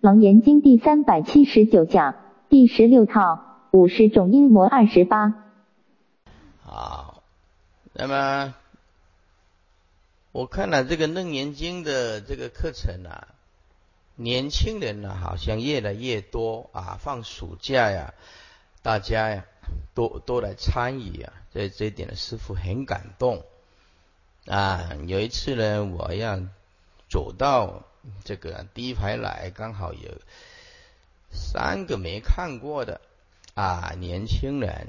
楞严经第三百七十九讲第十六套五十种阴魔二十八。好，那么我看了这个楞严经的这个课程啊，年轻人呢好像越来越多啊，放暑假呀，大家呀都都来参与啊，在这一点呢，师傅很感动啊。有一次呢，我要走到这个第一排来，刚好有三个没看过的啊年轻人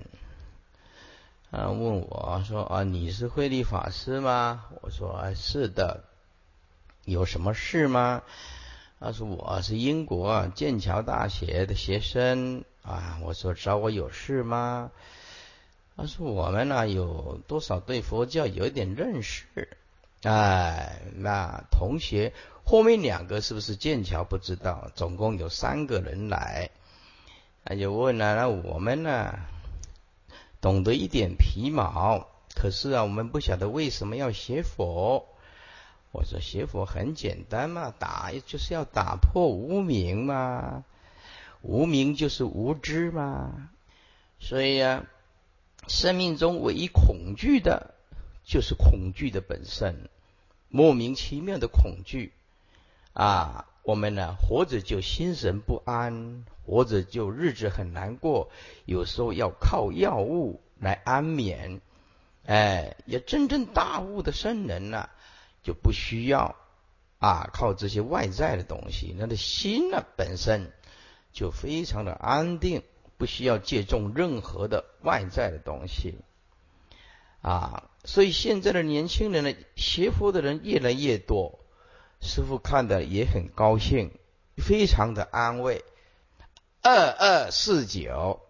啊问我说啊你是慧利法师吗？我说啊是的，有什么事吗？他说我是英国剑桥大学的学生啊。我说找我有事吗？他说我们呢有多少对佛教有一点认识。哎，那同学后面两个是不是剑桥？不知道，总共有三个人来，他就问了：那我们呢，懂得一点皮毛，可是啊，我们不晓得为什么要学佛。我说学佛很简单嘛，打就是要打破无名嘛，无名就是无知嘛，所以呀，生命中唯一恐惧的。就是恐惧的本身，莫名其妙的恐惧啊！我们呢，活着就心神不安，活着就日子很难过，有时候要靠药物来安眠。哎，也真正大悟的圣人呢，就不需要啊靠这些外在的东西，他的心呢本身就非常的安定，不需要借重任何的外在的东西啊。所以现在的年轻人呢，学佛的人越来越多，师傅看的也很高兴，非常的安慰。二二四九，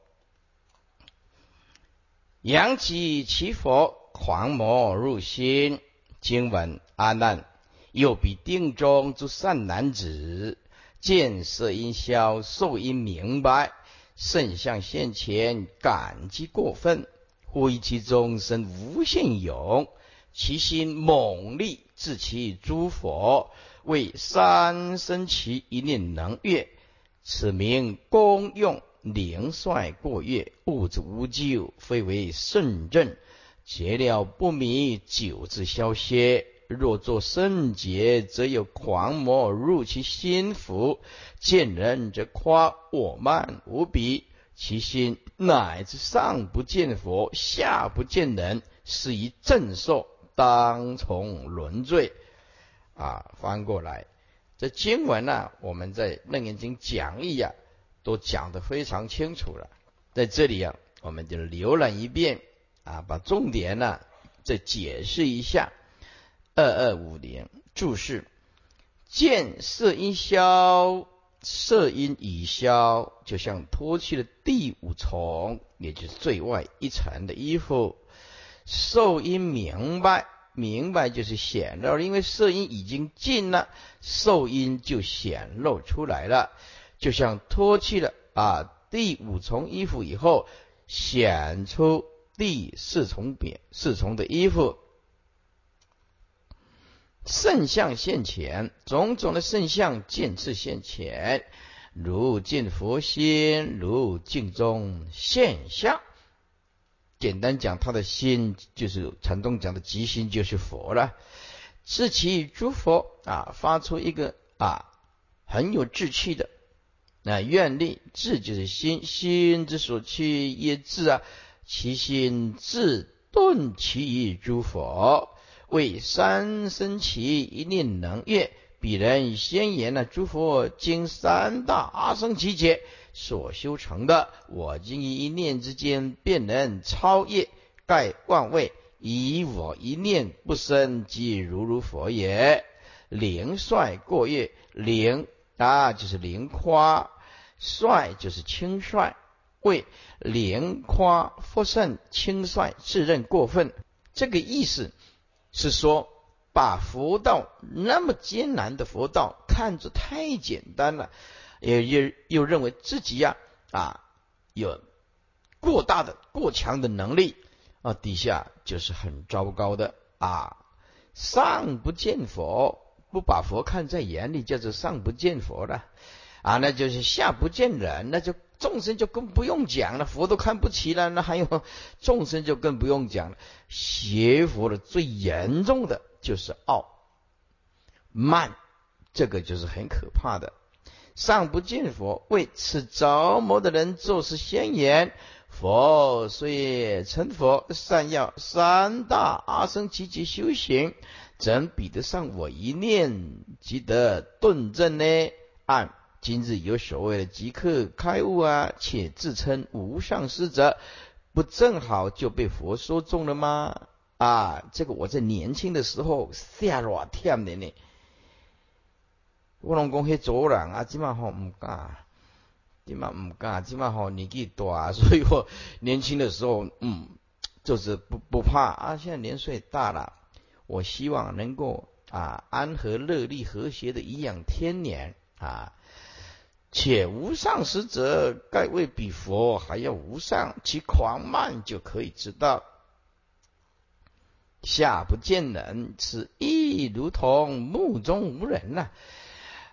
扬起其佛，狂魔入心。经文阿难，又比定中诸善男子，见色音消，受音明白，圣相现前，感激过分。呼一其中生无限勇，其心猛力，自其诸佛为三生其一念能越，此名功用灵帅过越，物质无救，非为圣正。结了不迷，久自消歇。若作圣洁，则有狂魔入其心腹，见人则夸我慢无比。其心乃至上不见佛，下不见人，是以正受，当从轮罪。啊，翻过来，这经文呢，我们在楞严经讲义啊，都讲得非常清楚了。在这里啊，我们就浏览一遍啊，把重点呢再解释一下。二二五零注释：见色音消。色音已消，就像脱去了第五重，也就是最外一层的衣服。受因明白，明白就是显露，因为色音已经尽了，受因就显露出来了。就像脱去了啊第五重衣服以后，显出第四重边四重的衣服。圣相现前，种种的圣相渐次现前，如见佛心，如镜中现象。简单讲，他的心就是禅宗讲的极心，就是佛了。是其诸佛啊，发出一个啊很有志气的那愿力，志就是心，心之所趋也志啊，其心自顿其于诸佛。为三生起一念能越，彼人先言了诸佛经三大阿僧祇劫所修成的，我今一念之间便能超越盖万位，以我一念不生即如如佛也。灵率过越，灵啊就是灵夸，率就是轻率，为灵夸复胜轻率，自认过分，这个意思。是说，把佛道那么艰难的佛道看作太简单了，也又又认为自己呀啊有过大的过强的能力啊，底下就是很糟糕的啊。上不见佛，不把佛看在眼里，叫做上不见佛了啊，那就是下不见人，那就众生就更不用讲了，佛都看不起了，那还有众生就更不用讲了。邪佛的最严重的就是傲慢，这个就是很可怕的。上不见佛，为此着魔的人做事先言。佛虽成佛，善要三大阿僧祇劫修行，怎比得上我一念即得顿证呢？按今日有所谓的即刻开悟啊，且自称无上师者，不正好就被佛说中了吗？啊，这个我在年轻的时候吓我跳的呢。我拢讲迄族人啊，即码吼唔敢，即码唔敢，即码吼年纪大，所以我年轻的时候，嗯，就是不不怕啊。现在年岁大了，我希望能够啊安和乐利和谐的颐养天年啊。且无上师者，盖未比佛还要无上，其狂慢就可以知道。下不见人，此亦如同目中无人呐。啊，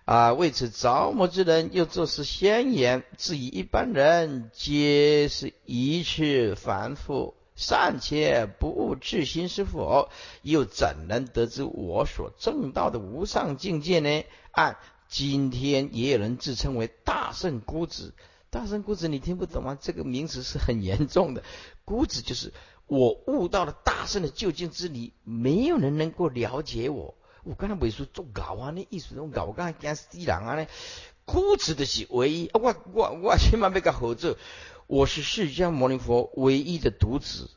啊为此着魔之人，又作是先言，至于一般人，皆是一切凡夫，尚且不悟至心是否，又怎能得知我所证道的无上境界呢？按今天也有人自称为大圣孤子，大圣孤子，你听不懂吗？这个名词是很严重的，孤子就是我悟到了大圣的究竟之理，没有人能够了解我。我刚才没说做搞啊，那意思种搞，我刚才讲死人啊，呢孤子的是唯一，我我我千万别个合作，我是释迦牟尼佛唯一的独子，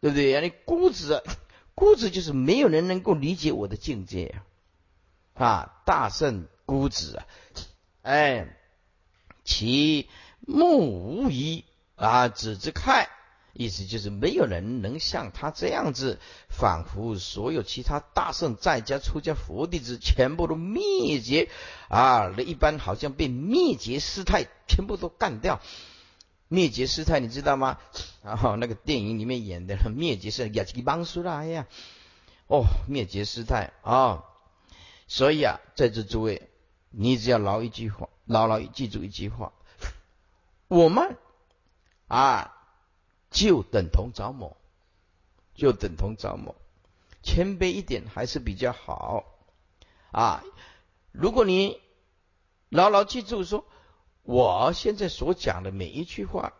对不对啊？你孤子，孤子就是没有人能够理解我的境界啊！大圣孤子啊，哎，其目无疑啊，只之看。意思就是没有人能像他这样子，仿佛所有其他大圣在家出家佛弟子全部都灭绝啊！那一般好像被灭绝师太全部都干掉。灭绝师太你知道吗？然后那个电影里面演的灭绝师也是帮出来呀。哦，灭绝师太啊！所以啊，在这诸位，你只要牢一句话，牢牢记住一句话：我们啊。就等同着魔，就等同着魔。谦卑一点还是比较好啊！如果你牢牢记住，说我现在所讲的每一句话，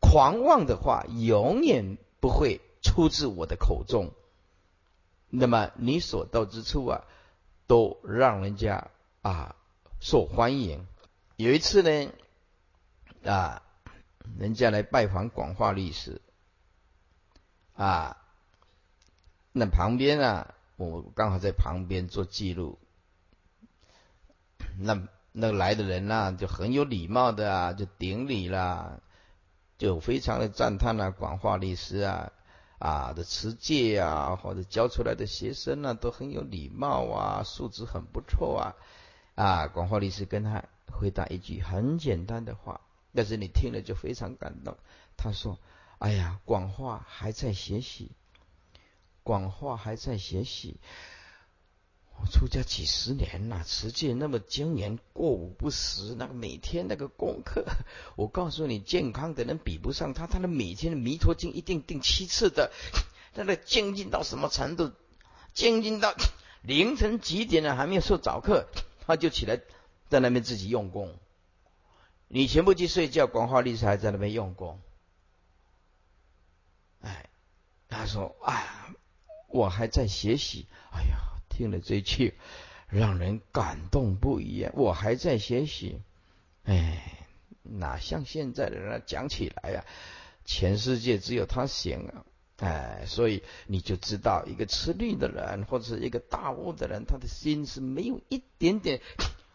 狂妄的话，永远不会出自我的口中。那么你所到之处啊，都让人家啊受欢迎。有一次呢，啊。人家来拜访广化律师啊，那旁边啊，我刚好在旁边做记录。那那来的人呐，就很有礼貌的啊，就顶礼啦，就非常的赞叹啊，广化律师啊啊的持戒啊，或者教出来的学生呢，都很有礼貌啊，素质很不错啊啊。广化律师跟他回答一句很简单的话。但是你听了就非常感动。他说：“哎呀，广化还在学习，广化还在学习。我出家几十年了，持戒那么精严，过午不食，那个每天那个功课，我告诉你，健康的人比不上他。他的每天的弥陀经一定定七次的，他的精进到什么程度？精进到凌晨几点了还没有受早课，他就起来在那边自己用功。”你全部去睡觉，广化律师还在那边用功。哎，他说：“哎，我还在学习。”哎呀，听了这一句，让人感动不已。我还在学习，哎，哪像现在的人讲起来呀？全世界只有他行啊！哎，所以你就知道，一个吃绿的人，或者一个大悟的人，他的心是没有一点点。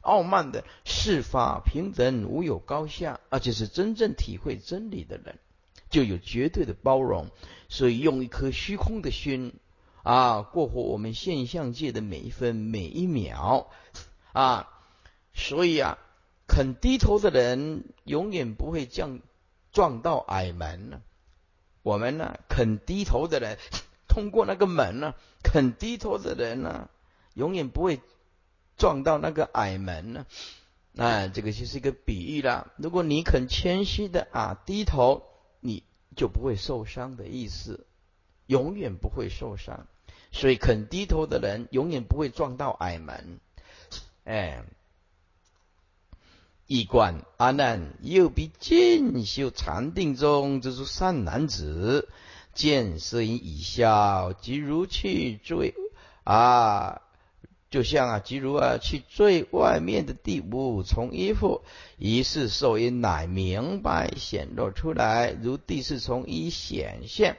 傲慢的事法平等，无有高下，而且是真正体会真理的人，就有绝对的包容。所以用一颗虚空的心啊，过活我们现象界的每一分每一秒啊。所以啊，肯低头的人永远不会降撞到矮门呢。我们呢，肯低头的人通过那个门呢，肯低头的人呢，永远不会。撞到那个矮门呢？那这个就是一个比喻了。如果你肯谦虚的啊低头，你就不会受伤的意思，永远不会受伤。所以肯低头的人，永远不会撞到矮门。哎，一观阿难，又比进修禅定中之善男子，见色音已笑，即如去追啊。就像啊，即如啊，去最外面的第五重衣服，于是受因乃明白显露出来，如第四从一显现，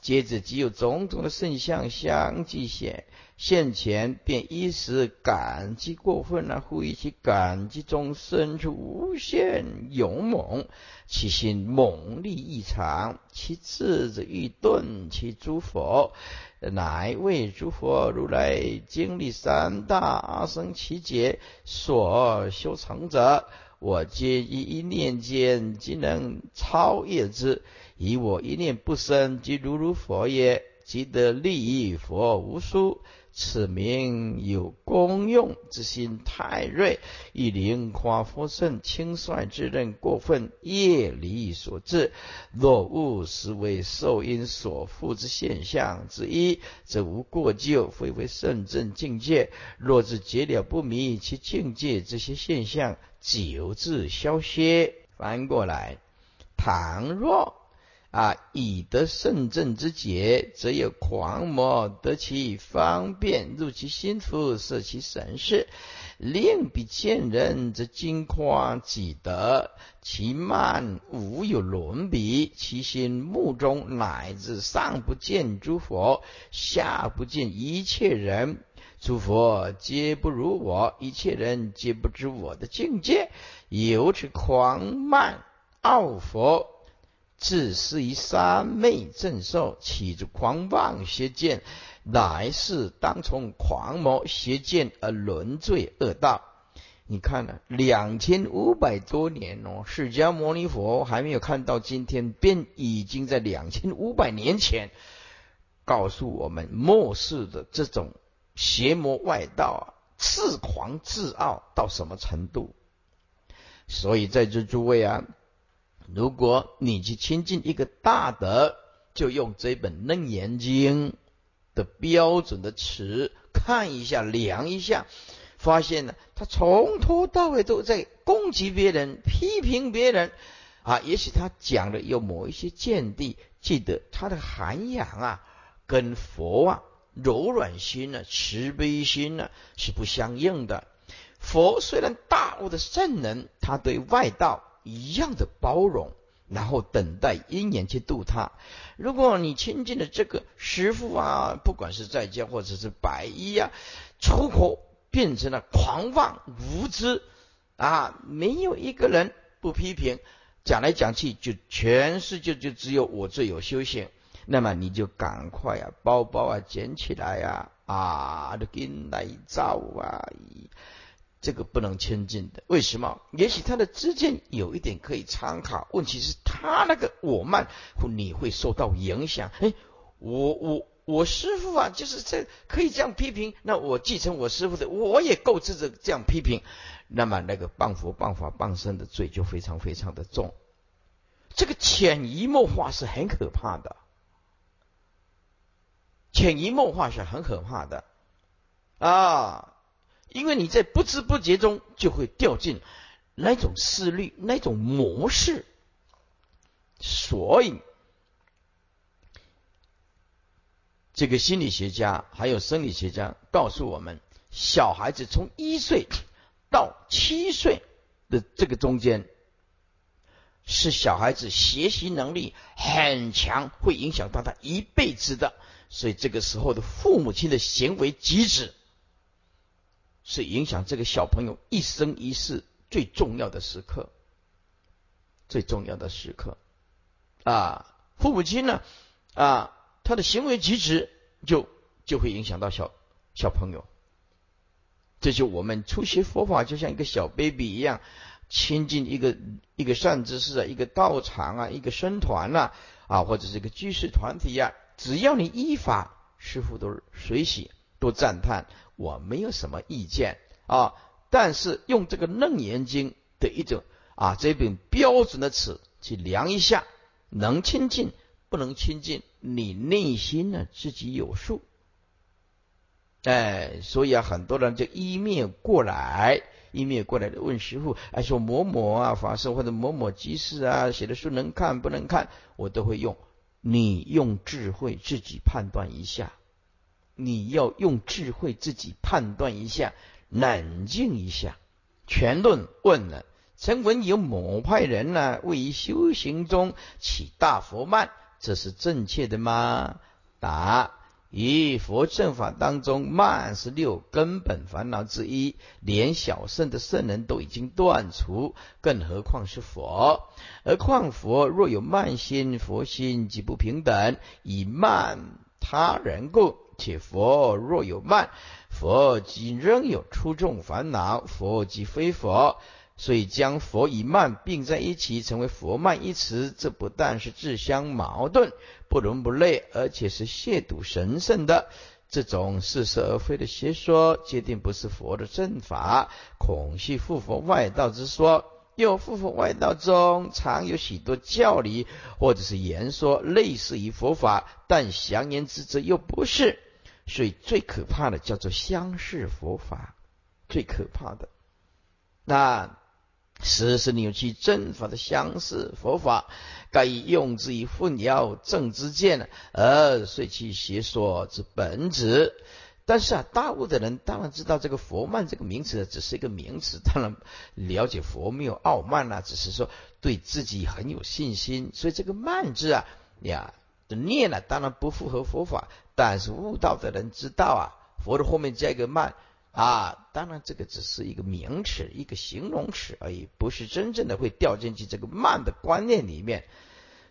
接着即有种种的圣相相继显现前，便一时感激过分了，忽以其感激中生出无限勇猛，其心猛力异常，其智者欲顿其诸佛。乃为诸佛如来经历三大阿僧祇劫所修成者，我皆以一念间即能超越之。以我一念不生，即如如佛也，即得利益佛无数。此名有功用之心太锐，以灵夸佛圣轻率之任过分业力所致。若误实为受因所缚之现象之一，则无过咎，非为圣正境界。若是结了不迷，其境界这些现象久自消歇。翻过来，倘若。啊，以得圣正之解，则有狂魔得其方便入其心腹，摄其神识；令彼见人，则惊夸己得，其慢无有伦比，其心目中乃至上不见诸佛，下不见一切人，诸佛皆不如我，一切人皆不知我的境界，由此狂慢傲佛。自是以三昧正受，起着狂妄邪见，乃是当从狂魔邪见而沦罪恶道。你看了两千五百多年哦，释迦牟尼佛还没有看到今天，便已经在两千五百年前告诉我们末世的这种邪魔外道啊，自狂自傲到什么程度？所以在这诸位啊。如果你去亲近一个大德，就用这本《楞严经》的标准的词看一下、量一下，发现呢，他从头到尾都在攻击别人、批评别人啊。也许他讲的有某一些见地，记得他的涵养啊，跟佛啊柔软心呢、慈悲心呢是不相应的。佛虽然大悟的圣人，他对外道。一样的包容，然后等待因缘去度他。如果你亲近的这个师傅啊，不管是在家或者是白衣啊，出口变成了狂妄无知啊，没有一个人不批评，讲来讲去就全世界就只有我最有修行。那么你就赶快啊，包包啊捡起来呀啊，都跟来造啊。这个不能亲近的，为什么？也许他的知见有一点可以参考，问题是他那个我慢，你会受到影响。哎，我我我师傅啊，就是这可以这样批评，那我继承我师傅的，我也够资着这样批评，那么那个谤佛、谤法、谤身的罪就非常非常的重。这个潜移默化是很可怕的，潜移默化是很可怕的啊。因为你在不知不觉中就会掉进那种思虑、那种模式，所以这个心理学家还有生理学家告诉我们，小孩子从一岁到七岁的这个中间，是小孩子学习能力很强，会影响到他一辈子的。所以这个时候的父母亲的行为举止。是影响这个小朋友一生一世最重要的时刻，最重要的时刻啊！父母亲呢啊，他的行为举止就就会影响到小小朋友。这就我们初学佛法，就像一个小 baby 一样，亲近一个一个善知识啊，一个道场啊，一个僧团呐啊，或者是一个居士团体呀，只要你依法，师傅都是随喜，都赞叹。我没有什么意见啊，但是用这个《楞严经》的一种啊这本标准的尺去量一下，能亲近不能亲近，你内心呢自己有数。哎，所以啊，很多人就一面过来，一面过来问师傅，哎，说某某啊法师或者某某居士啊写的书能看不能看，我都会用。你用智慧自己判断一下，你要用智慧自己判断一下，冷静一下。全论问了，曾闻有某派人呢，位于修行中起大佛慢，这是正确的吗？答。以佛正法当中，慢是六根本烦恼之一，连小圣的圣人都已经断除，更何况是佛？而况佛若有慢心，佛心即不平等，以慢他人故；且佛若有慢，佛即仍有出众烦恼，佛即非佛。所以将佛与慢并在一起，成为佛慢一词，这不但是自相矛盾。不伦不类，而且是亵渎神圣的这种似是而非的邪说，决定不是佛的正法，恐系复佛外道之说。又复佛外道中常有许多教理或者是言说，类似于佛法，但详言之则又不是。所以最可怕的叫做相似佛法，最可怕的那。实是扭曲正法的相似佛法，该用之以混淆正之见，而遂其邪说之本质。但是啊，大悟的人当然知道这个佛慢这个名词只是一个名词，当然了解佛没有傲慢啊，只是说对自己很有信心。所以这个慢字啊呀的念呢，当然不符合佛法。但是悟道的人知道啊，佛的后面加一个慢。啊，当然，这个只是一个名词，一个形容词而已，不是真正的会掉进去这个慢的观念里面。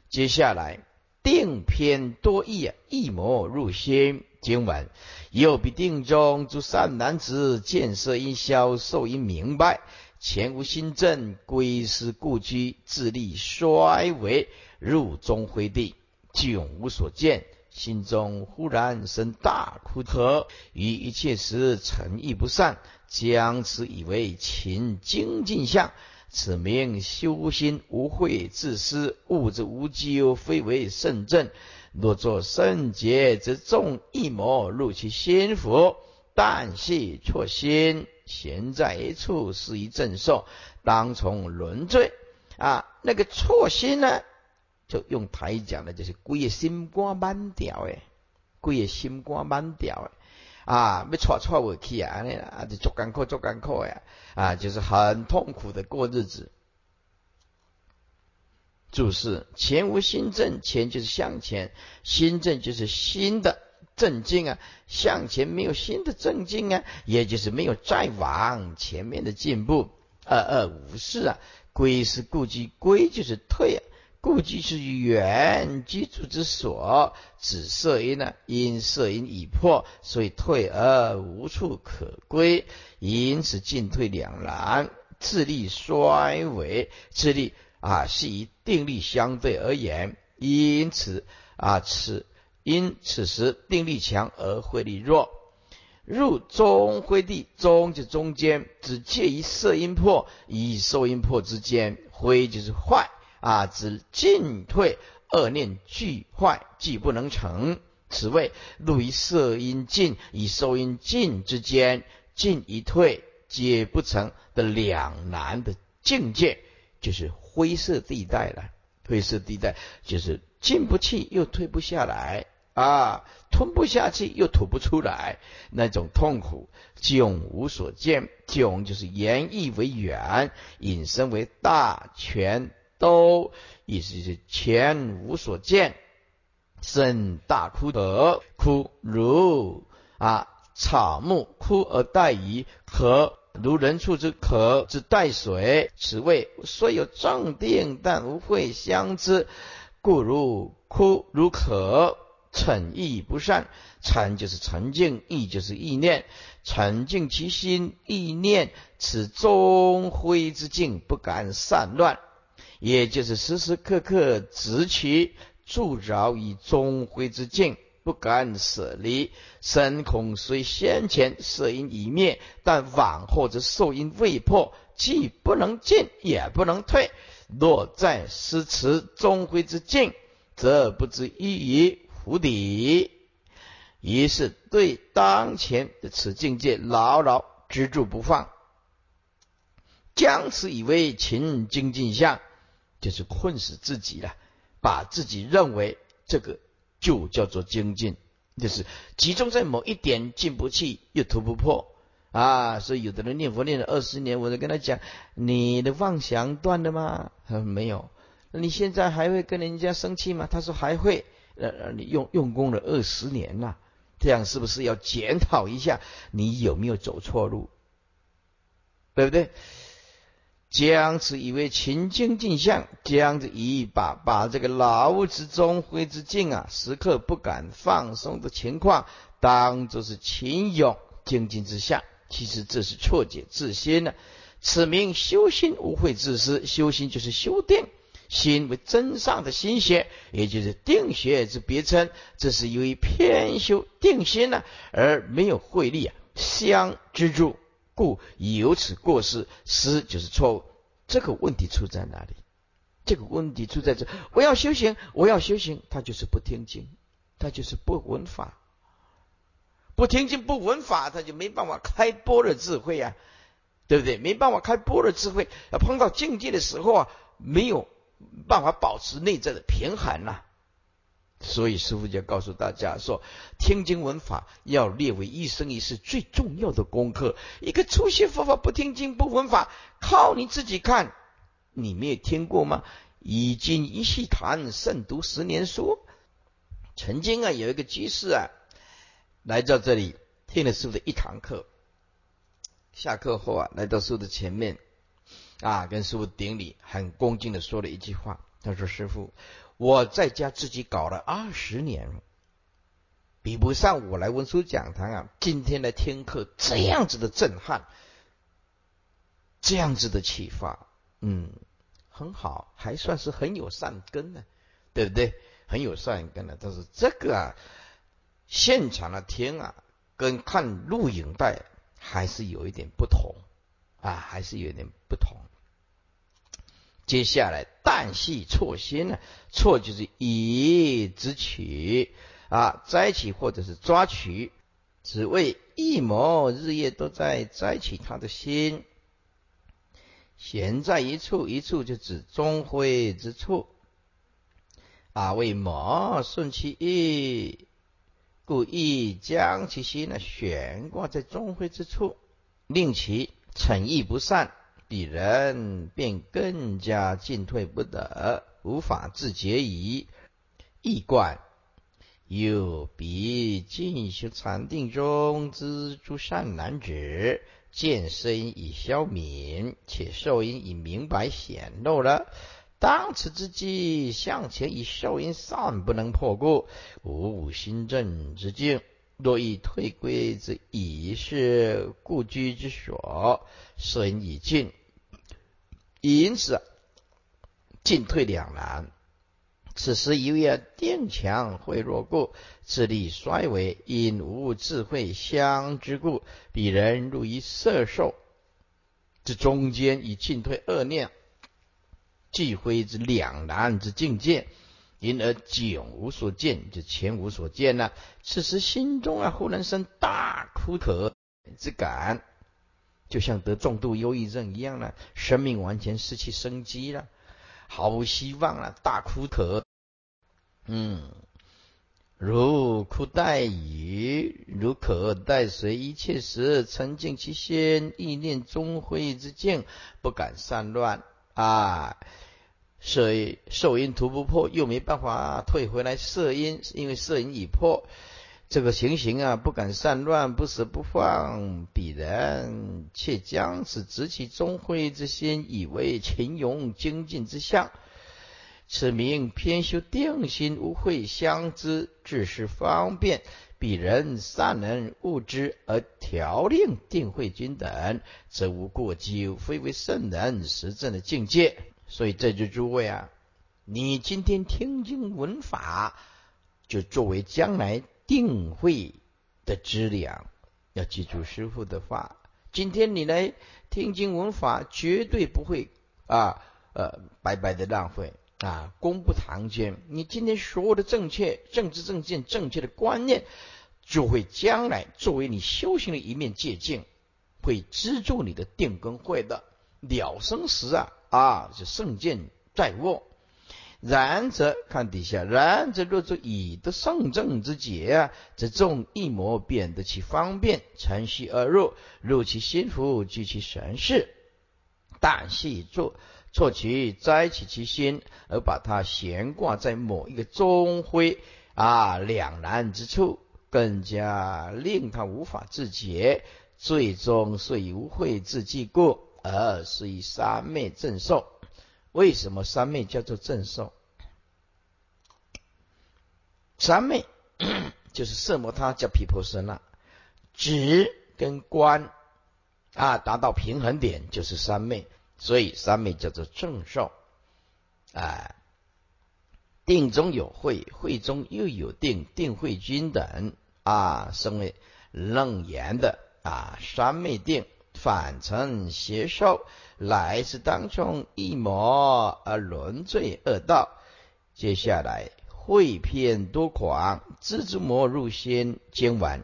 接下来，定偏多义，一魔入心经文，又比定中诸善男子见色因消，受因明白，前无心正，归思故居，自力衰微，入中灰地，永无所见。心中忽然生大哭，何于一切时诚意不善，将此以为勤精进相，此名修心无慧自私，物之无咎，非为圣正。若作圣洁，则众一魔入其心腹，但系错心，闲在一处，是以正受，当从轮罪啊！那个错心呢？就用台讲的，就是规个心肝满掉诶，规个心肝满掉诶，啊，要错错不去啊，尼啊，就做艰苦做艰苦呀，啊，就是很痛苦的过日子。注释：前无心正，前就是向前，心正就是新的正进啊，向前没有新的正进啊，也就是没有再往前面的进步。二二五四啊，归是故居，归就是退啊。故居是原居住之所，指色因呢？因色因已破，所以退而无处可归，因此进退两难，智力衰微。智力啊，是以定力相对而言，因此啊，此因此时定力强而慧力弱。入中灰地，中就中间，只介于色因破与受因破之间，灰就是坏。啊，指进退恶念俱坏，既不能成，此谓入于色音进与收音进之间，进与退皆不成的两难的境界，就是灰色地带了。灰色地带就是进不去又退不下来啊，吞不下去又吐不出来，那种痛苦，迥无所见。迥就是言意为远，引申为大全。都意思是前无所见，生大枯德，枯如啊草木枯而待鱼，可如人畜之可之待水。此谓虽有正定，但无会相知，故如枯如可。逞意不善，禅就是沉静，意就是意念，沉静其心，意念此中灰之境，不敢散乱。也就是时时刻刻执其助饶以中辉之境，不敢舍离。身恐虽先前色因已灭，但往后则受因未破，既不能进，也不能退。若在失持终灰之境，则不知依于湖底。于是对当前的此境界牢牢执住不放，将此以为勤精进相，就是困死自己了。把自己认为这个就叫做精进，就是集中在某一点进不去又突不破啊。所以有的人念佛念了二十年，我就跟他讲：你的妄想断了吗？他说没有。那你现在还会跟人家生气吗？他说还会。呃，你用用功了二十年了。这样是不是要检讨一下你有没有走错路，对不对？将此以为勤精进相，将这一把把这个劳之中灰之境啊，时刻不敢放松的情况，当作是勤勇精进之相。其实这是错解自心呢。此名修心无慧自私，修心就是修定。心为真上的心学，也就是定学之别称。这是由于偏修定心呢，而没有慧力啊相支柱，故有此过失。失就是错误。这个问题出在哪里？这个问题出在这：我要修行，我要修行，他就是不听经，他就是不闻法。不听经不闻法，他就没办法开波的智慧啊，对不对？没办法开波的智慧。碰到境界的时候啊，没有。办法保持内在的平衡呐，所以师傅就告诉大家说，听经闻法要列为一生一世最重要的功课。一个初学佛法不听经不闻法，靠你自己看，你没有听过吗？已经一细谈，胜读十年书。曾经啊，有一个居士啊，来到这里听了师傅的一堂课，下课后啊，来到师傅的前面。啊，跟师傅顶礼，很恭敬的说了一句话。他说：“师傅，我在家自己搞了二十年，比不上我来文殊讲堂啊。今天来听课，这样子的震撼，这样子的启发，嗯，很好，还算是很有善根呢，对不对？很有善根的。但是这个啊，现场的听啊，跟看录影带还是有一点不同啊，还是有点不同。”接下来，旦夕错心呢？错就是以直取啊，摘取或者是抓取，只为一谋日夜都在摘取他的心，闲在一处，一处就指中会之处啊。为谋顺其意，故意将其心呢悬挂在中会之处，令其逞意不善。彼人便更加进退不得，无法自决矣。易观又比进修禅定中之诸善男子，见身已消泯，且受因已明白显露了。当此之际，向前以受因善不能破故，无心正之境。若欲退归之，已是故居之所，身已尽。因此，进退两难。此时由于定强会弱故，智力衰微，因无智慧相之故，彼人入于色受之中间，以进退恶念俱灰之两难之境界，因而久无所见，就前无所见了。此时心中啊，忽然生大哭渴之感。就像得重度忧郁症一样了，生命完全失去生机了，毫无希望了，大哭渴。嗯，如枯待雨，如渴待水，一切时沉静其心，意念终灰之境，不敢散乱啊。色受因图不破，又没办法退回来，色因因为色因已破。这个情形啊，不敢散乱，不舍不放，彼人却将此执其中慧之心，以为勤勇精进之相。此名偏修定心，无慧相知，只是方便。彼人善能悟之而调令定慧君等，则无过咎，非为圣人实证的境界。所以这就诸位啊，你今天听经闻法，就作为将来。定慧的资粮。要记住师傅的话，今天你来听经闻法，绝对不会啊呃白白的浪费啊，功不唐捐。你今天所有的正确政治正见、正确的观念，就会将来作为你修行的一面借鉴，会资助你的定根慧的了生时啊啊，是圣剑在握。然则看底下，然则若作以得圣正之解啊，则众一魔变得其方便，乘虚而入，入其心腹，居其神识。但系作错其摘取其心，而把它悬挂在某一个中灰啊两难之处，更加令他无法自解，最终遂无慧自既故，而是以三昧正受。为什么三昧叫做正受？三昧 就是色摩他叫毗婆舍那，止跟观啊达到平衡点就是三昧，所以三昧叫做正受。啊，定中有慧，慧中又有定，定慧均等啊，称为楞严的啊三昧定。反成邪受，来自当中一魔而轮罪恶道。接下来会偏多狂，蜘蛛魔入心监玩，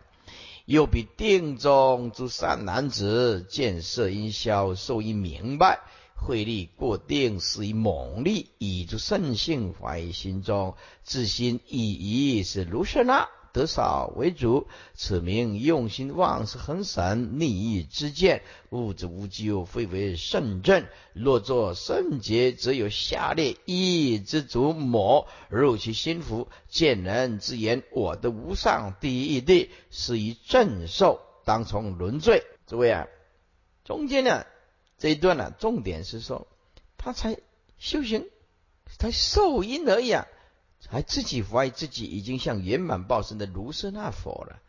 又比定中诸善男子见色因消，受因明白，慧力过定，是以猛力，以诸圣性怀心中，自心以疑是如是那。得少为主，此名用心妄是恒神逆意之见，物质无咎，非为圣正。若作圣洁，则有下列一之主魔入其心腹，见人之言，我的无上第一义谛，是以正受，当从轮罪。诸位啊，中间呢这一段呢，重点是说他才修行，才受因而已啊。还自己怀疑自己已经像圆满报身的卢舍那佛了，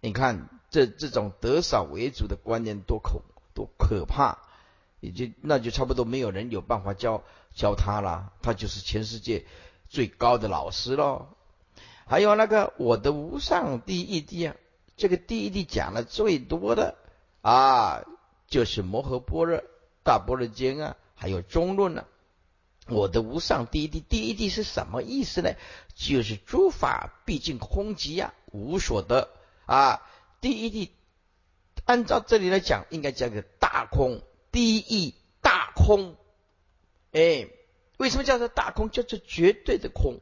你看这这种得少为主的观念多恐多可怕，也就那就差不多没有人有办法教教他了，他就是全世界最高的老师喽。还有那个我的无上第一谛啊，这个第一谛讲的最多的啊，就是摩诃般若大般若经啊，还有中论啊。我的无上第一谛，第一谛是什么意思呢？就是诸法毕竟空寂呀，无所得啊。第一谛，按照这里来讲，应该叫个大空。第一大空，哎，为什么叫做大空？叫做绝对的空，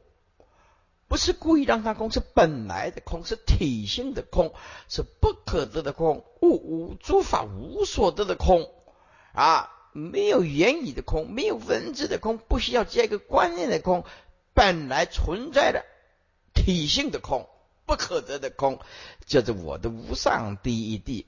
不是故意让它空，是本来的空，是体性的空，是不可得的空，物无诸法无所得的空啊。没有言语的空，没有文字的空，不需要加一个观念的空，本来存在的体性的空，不可得的空，叫做我的无上第一地。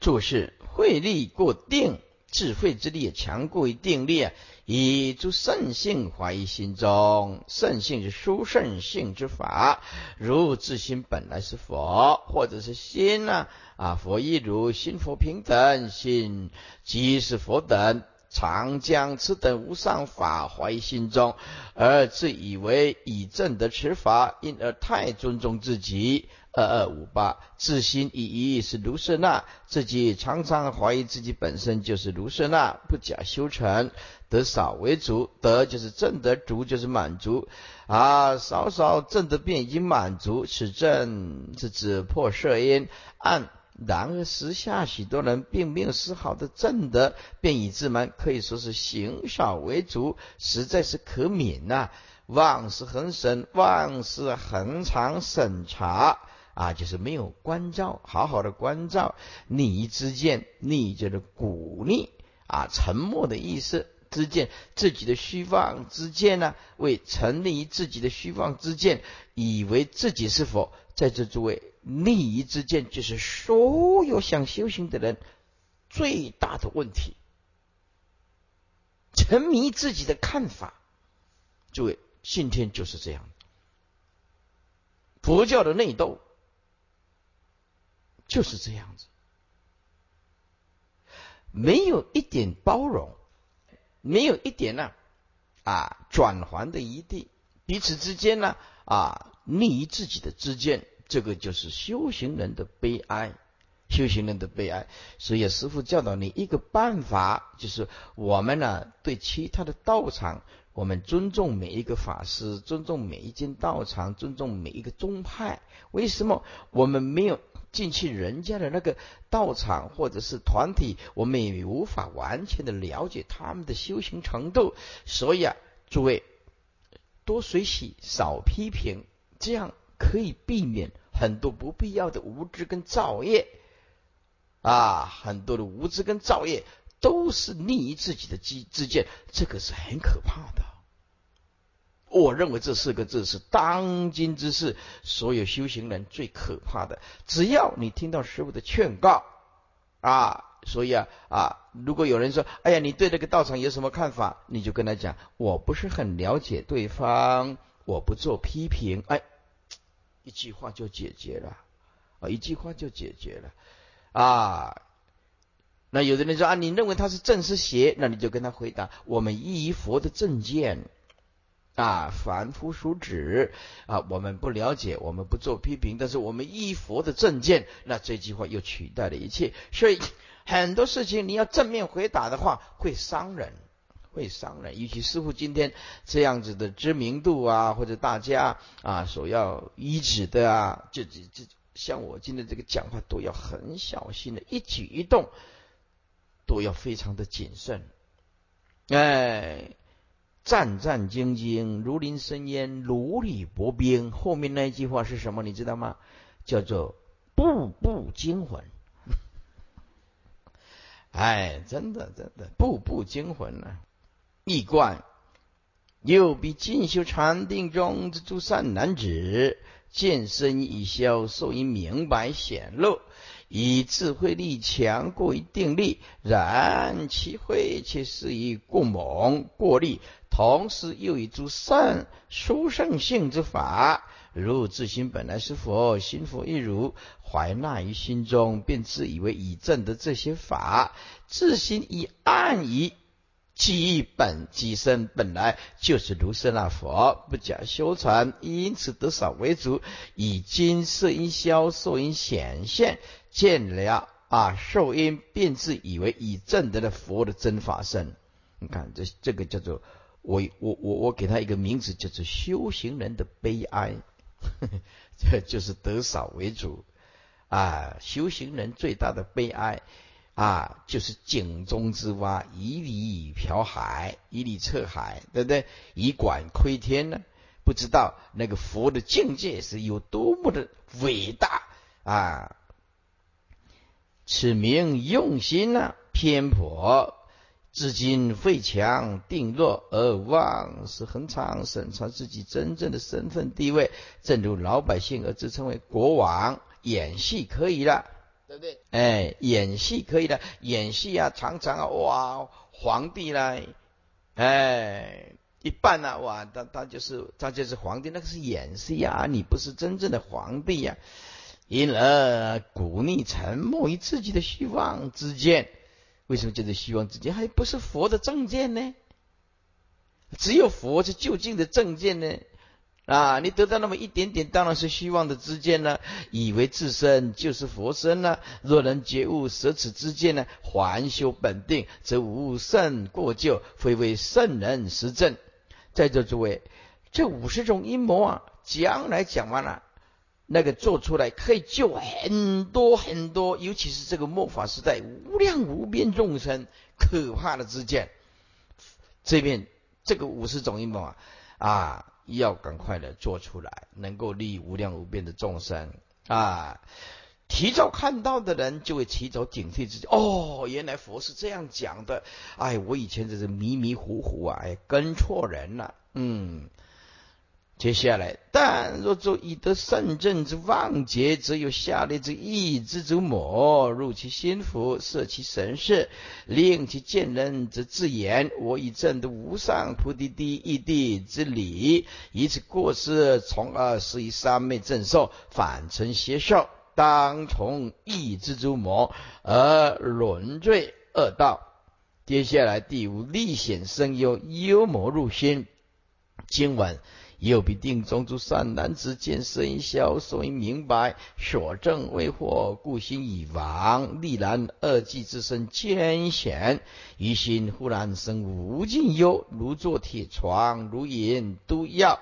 做事慧力过定，智慧之力强过于定力！以诸圣性怀疑心中，圣性是殊圣性之法，如自心本来是佛，或者是心呢？啊，佛亦如心佛平等，心即是佛等，常将此等无上法怀疑心中，而自以为以正得持法，因而太尊重自己。二二五八，自心以一是卢舍那，自己常常怀疑自己本身就是卢舍那，不假修成，得少为足，得就是正得足就是满足啊，少少正得便已经满足，此正是指破色因按。然而，时下许多人并没有丝毫的正德，便以自满，可以说是行少为主，实在是可悯呐。妄是恒审，妄是恒常审查啊，就是没有关照，好好的关照你之见，你就是鼓励啊，沉默的意思之见，自己的虚妄之见呢，为成立自己的虚妄之见，以为自己是否在这诸位。利益之见，就是所有想修行的人最大的问题。沉迷自己的看法，诸位，今天就是这样。佛教的内斗就是这样子，没有一点包容，没有一点呢啊转还的余地，彼此之间呢啊逆于自己的之间，这个就是修行人的悲哀。修行人的悲哀，所以师父教导你一个办法，就是我们呢对其他的道场，我们尊重每一个法师，尊重每一间道场，尊重每一个宗派。为什么我们没有进去人家的那个道场或者是团体，我们也无法完全的了解他们的修行程度？所以啊，诸位多随喜，少批评，这样可以避免很多不必要的无知跟造业。啊，很多的无知跟造业都是利于自己的机之见，这个是很可怕的。我认为这四个字是当今之事，所有修行人最可怕的。只要你听到师傅的劝告啊，所以啊啊，如果有人说，哎呀，你对这个道场有什么看法？你就跟他讲，我不是很了解对方，我不做批评。哎，一句话就解决了啊，一句话就解决了。啊，那有的人说啊，你认为他是正是邪？那你就跟他回答：我们依佛的正见啊，凡夫俗子啊，我们不了解，我们不做批评，但是我们依佛的正见。那这句话又取代了一切。所以很多事情你要正面回答的话，会伤人，会伤人。尤其师傅今天这样子的知名度啊，或者大家啊所要依止的啊，就就就。像我今天这个讲话都要很小心的，一举一动都要非常的谨慎。哎，战战兢兢，如临深渊，如履薄冰。后面那一句话是什么？你知道吗？叫做步步惊魂。哎，真的真的，步步惊魂呢。一贯又比进修禅定中之诸善男子。见身已消，受因明白显露，以智慧力强过于定力，然其慧却是以过猛过力，同时又以诸善殊胜性之法，如自心本来是佛，心佛一如，怀纳于心中，便自以为已证的这些法，自心以暗疑。其本即身本来就是如是那佛，不假修传，因此得少为主。以今色因消，受因显现，见了啊，受因便自以为已证得了佛的真法身。你看这这个叫做我我我我给他一个名字，叫做修行人的悲哀，这就是得少为主啊，修行人最大的悲哀。啊，就是井中之蛙，以礼漂海，以礼测海，对不对？以管窥天呢？不知道那个佛的境界是有多么的伟大啊！此名用心呢，偏颇，至今废强定弱，而妄是恒常审查自己真正的身份地位，正如老百姓而自称为国王，演戏可以了。对不对？哎，演戏可以了，演戏啊，常常啊，哇，皇帝啦，哎，一半呢，哇，他他就是他就是皇帝，那个是演戏啊，你不是真正的皇帝呀。因而鼓励沉默于自己的虚妄之见，为什么叫做虚妄之见？还不是佛的正见呢？只有佛是究竟的正见呢？啊，你得到那么一点点，当然是虚妄的之见呢，以为自身就是佛身呢。若能觉悟舍此之见呢，还修本定，则无甚过旧，非为圣人实证。在座诸位，这五十种阴谋啊，将来讲完了，那个做出来可以救很多很多，尤其是这个末法时代无量无边众生可怕的之见。这边这个五十种阴谋啊，啊。要赶快的做出来，能够利益无量无边的众生啊！提早看到的人就会提早警惕自己。哦，原来佛是这样讲的。哎，我以前只是迷迷糊糊啊，哎，跟错人了。嗯。接下来，但若作以得圣正之妄结，则有下列之意之主魔入其心腹，摄其神识，令其见人则自言：我以证得无上菩提第一义谛之理，以此过失，从而施以三昧正受，反成邪受，当从意之诸魔而沦罪恶道。接下来第五，历险生忧，幽魔入心，经文。又比定中诸善男子见身消，所以明白所证未惑，故心已亡。历然二际之身艰险，于心忽然生无尽忧，如坐铁床，如饮毒药。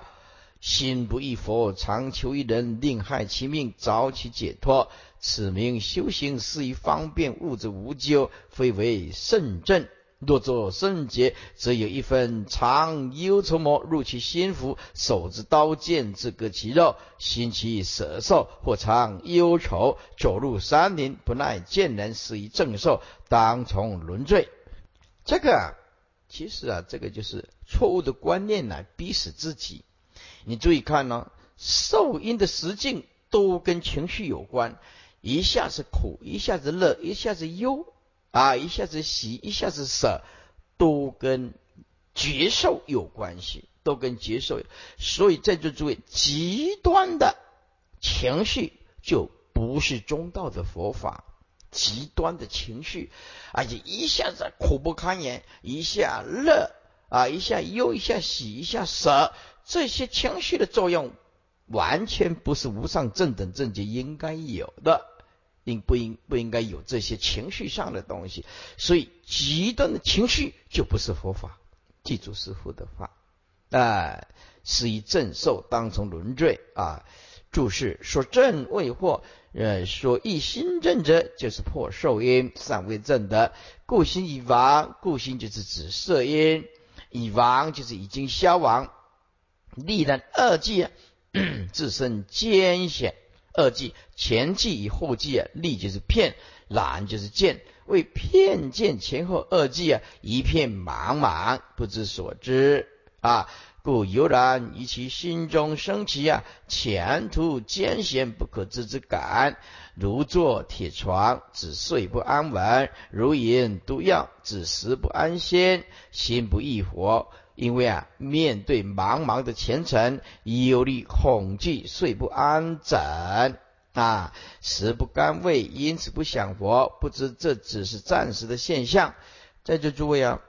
心不异佛，常求一人，令害其命，早其解脱。此名修行，是以方便物质无咎，非为圣正。若作圣洁，则有一分常忧愁魔入其心腹，手执刀剑自割其肉，心其舍受，或常忧愁，走入山林，不耐见人，是以正受，当从轮罪。这个其实啊，这个就是错误的观念呢，逼死自己。你注意看呢，受因的实境都跟情绪有关，一下子苦，一下子乐，一下子忧啊，一下子喜，一下子舍，都跟觉受有关系，都跟觉受。所以在座诸位，极端的情绪就不是中道的佛法。极端的情绪，而且一下子苦不堪言，一下乐啊，一下忧，一下喜，一下舍。这些情绪的作用，完全不是无上正等正觉应该有的，应不应不应该有这些情绪上的东西？所以极端的情绪就不是佛法。记住师父的话，哎，是以正受当从轮罪啊。注释说正未惑，呃，说一心正者就是破受因，尚未正德，故心已亡。故心就是指色因，已亡就是已经消亡。历然二计，自身艰险。二计前计与后计啊，利就是骗，懒就是见。为骗见前后二计啊，一片茫茫，不知所知啊。故悠然于其心中升起啊，前途艰险不可知之感。如坐铁床，只睡不安稳；如饮毒药，只食不安心。心不易活。因为啊，面对茫茫的前程，忧虑恐惧，睡不安枕啊，食不甘味，因此不想活。不知这只是暂时的现象。在这诸位啊，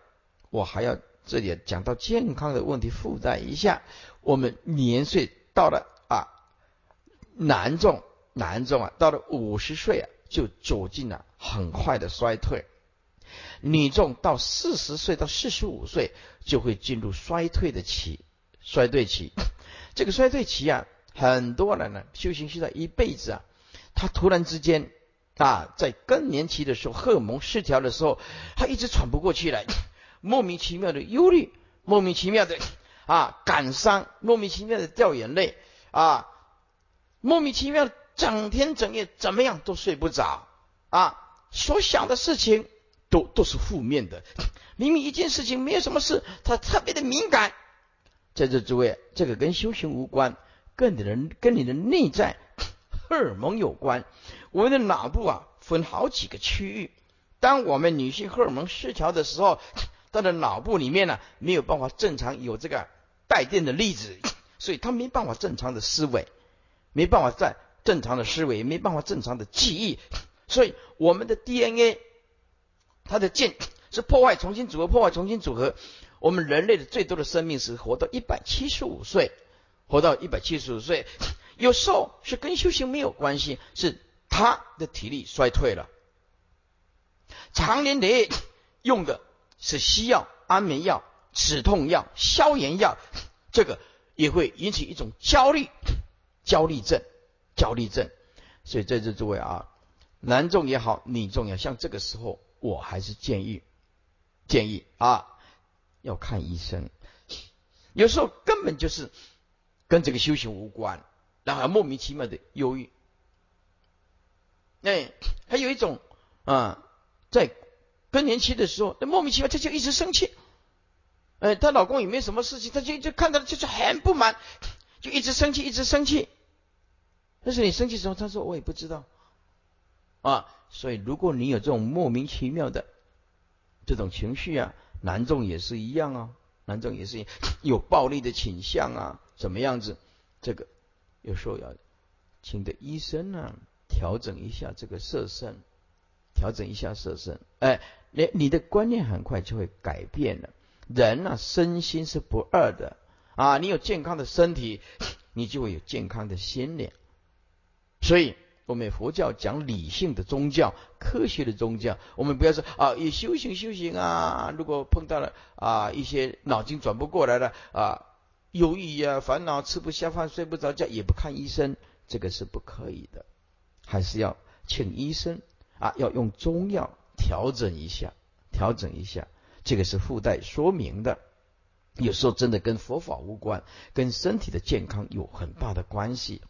我还要这里讲到健康的问题，附带一下。我们年岁到了啊，男众男众啊，到了五十岁啊，就走进了很快的衰退。女众到四十岁到四十五岁就会进入衰退的期，衰退期。这个衰退期啊，很多人呢修行修到一辈子啊，他突然之间啊，在更年期的时候，荷尔蒙失调的时候，他一直喘不过气来，莫名其妙的忧虑，莫名其妙的啊感伤，莫名其妙的掉眼泪啊，莫名其妙整天整夜怎么样都睡不着啊，所想的事情。都都是负面的，明明一件事情没有什么事，他特别的敏感。在这诸位，这个跟修行无关，跟你的跟你的内在荷尔蒙有关。我们的脑部啊，分好几个区域。当我们女性荷尔蒙失调的时候，她的脑部里面呢，没有办法正常有这个带电的粒子，所以她没办法正常的思维，没办法在正常的思维，没办法正常的记忆。所以我们的 DNA。它的键是破坏重新组合，破坏重新组合。我们人类的最多的生命是活到一百七十五岁，活到一百七十五岁。有时候是跟修行没有关系，是他的体力衰退了。常年累用的是西药、安眠药、止痛药、消炎药，这个也会引起一种焦虑、焦虑症、焦虑症。所以在这诸位啊，男众也好，女众也好，像这个时候。我还是建议，建议啊，要看医生。有时候根本就是跟这个修行无关，然后莫名其妙的忧郁。哎，还有一种啊，在更年期的时候，莫名其妙他就一直生气。哎，她老公也没什么事情，她就就看到就是很不满，就一直生气，一直生气。但是你生气时候，她说我也不知道啊。所以，如果你有这种莫名其妙的这种情绪啊，男众也是一样啊，男众也是有暴力的倾向啊，怎么样子？这个有时候要请的医生呢，调整一下这个色身，调整一下色身。哎，你你的观念很快就会改变了。人呢，身心是不二的啊，你有健康的身体，你就会有健康的心灵。所以，我们佛教讲理性的宗教、科学的宗教，我们不要说啊，也修行修行啊，如果碰到了啊一些脑筋转不过来了啊，忧郁啊、烦恼、吃不下饭、睡不着觉，也不看医生，这个是不可以的，还是要请医生啊，要用中药调整一下，调整一下，这个是附带说明的。有时候真的跟佛法无关，跟身体的健康有很大的关系。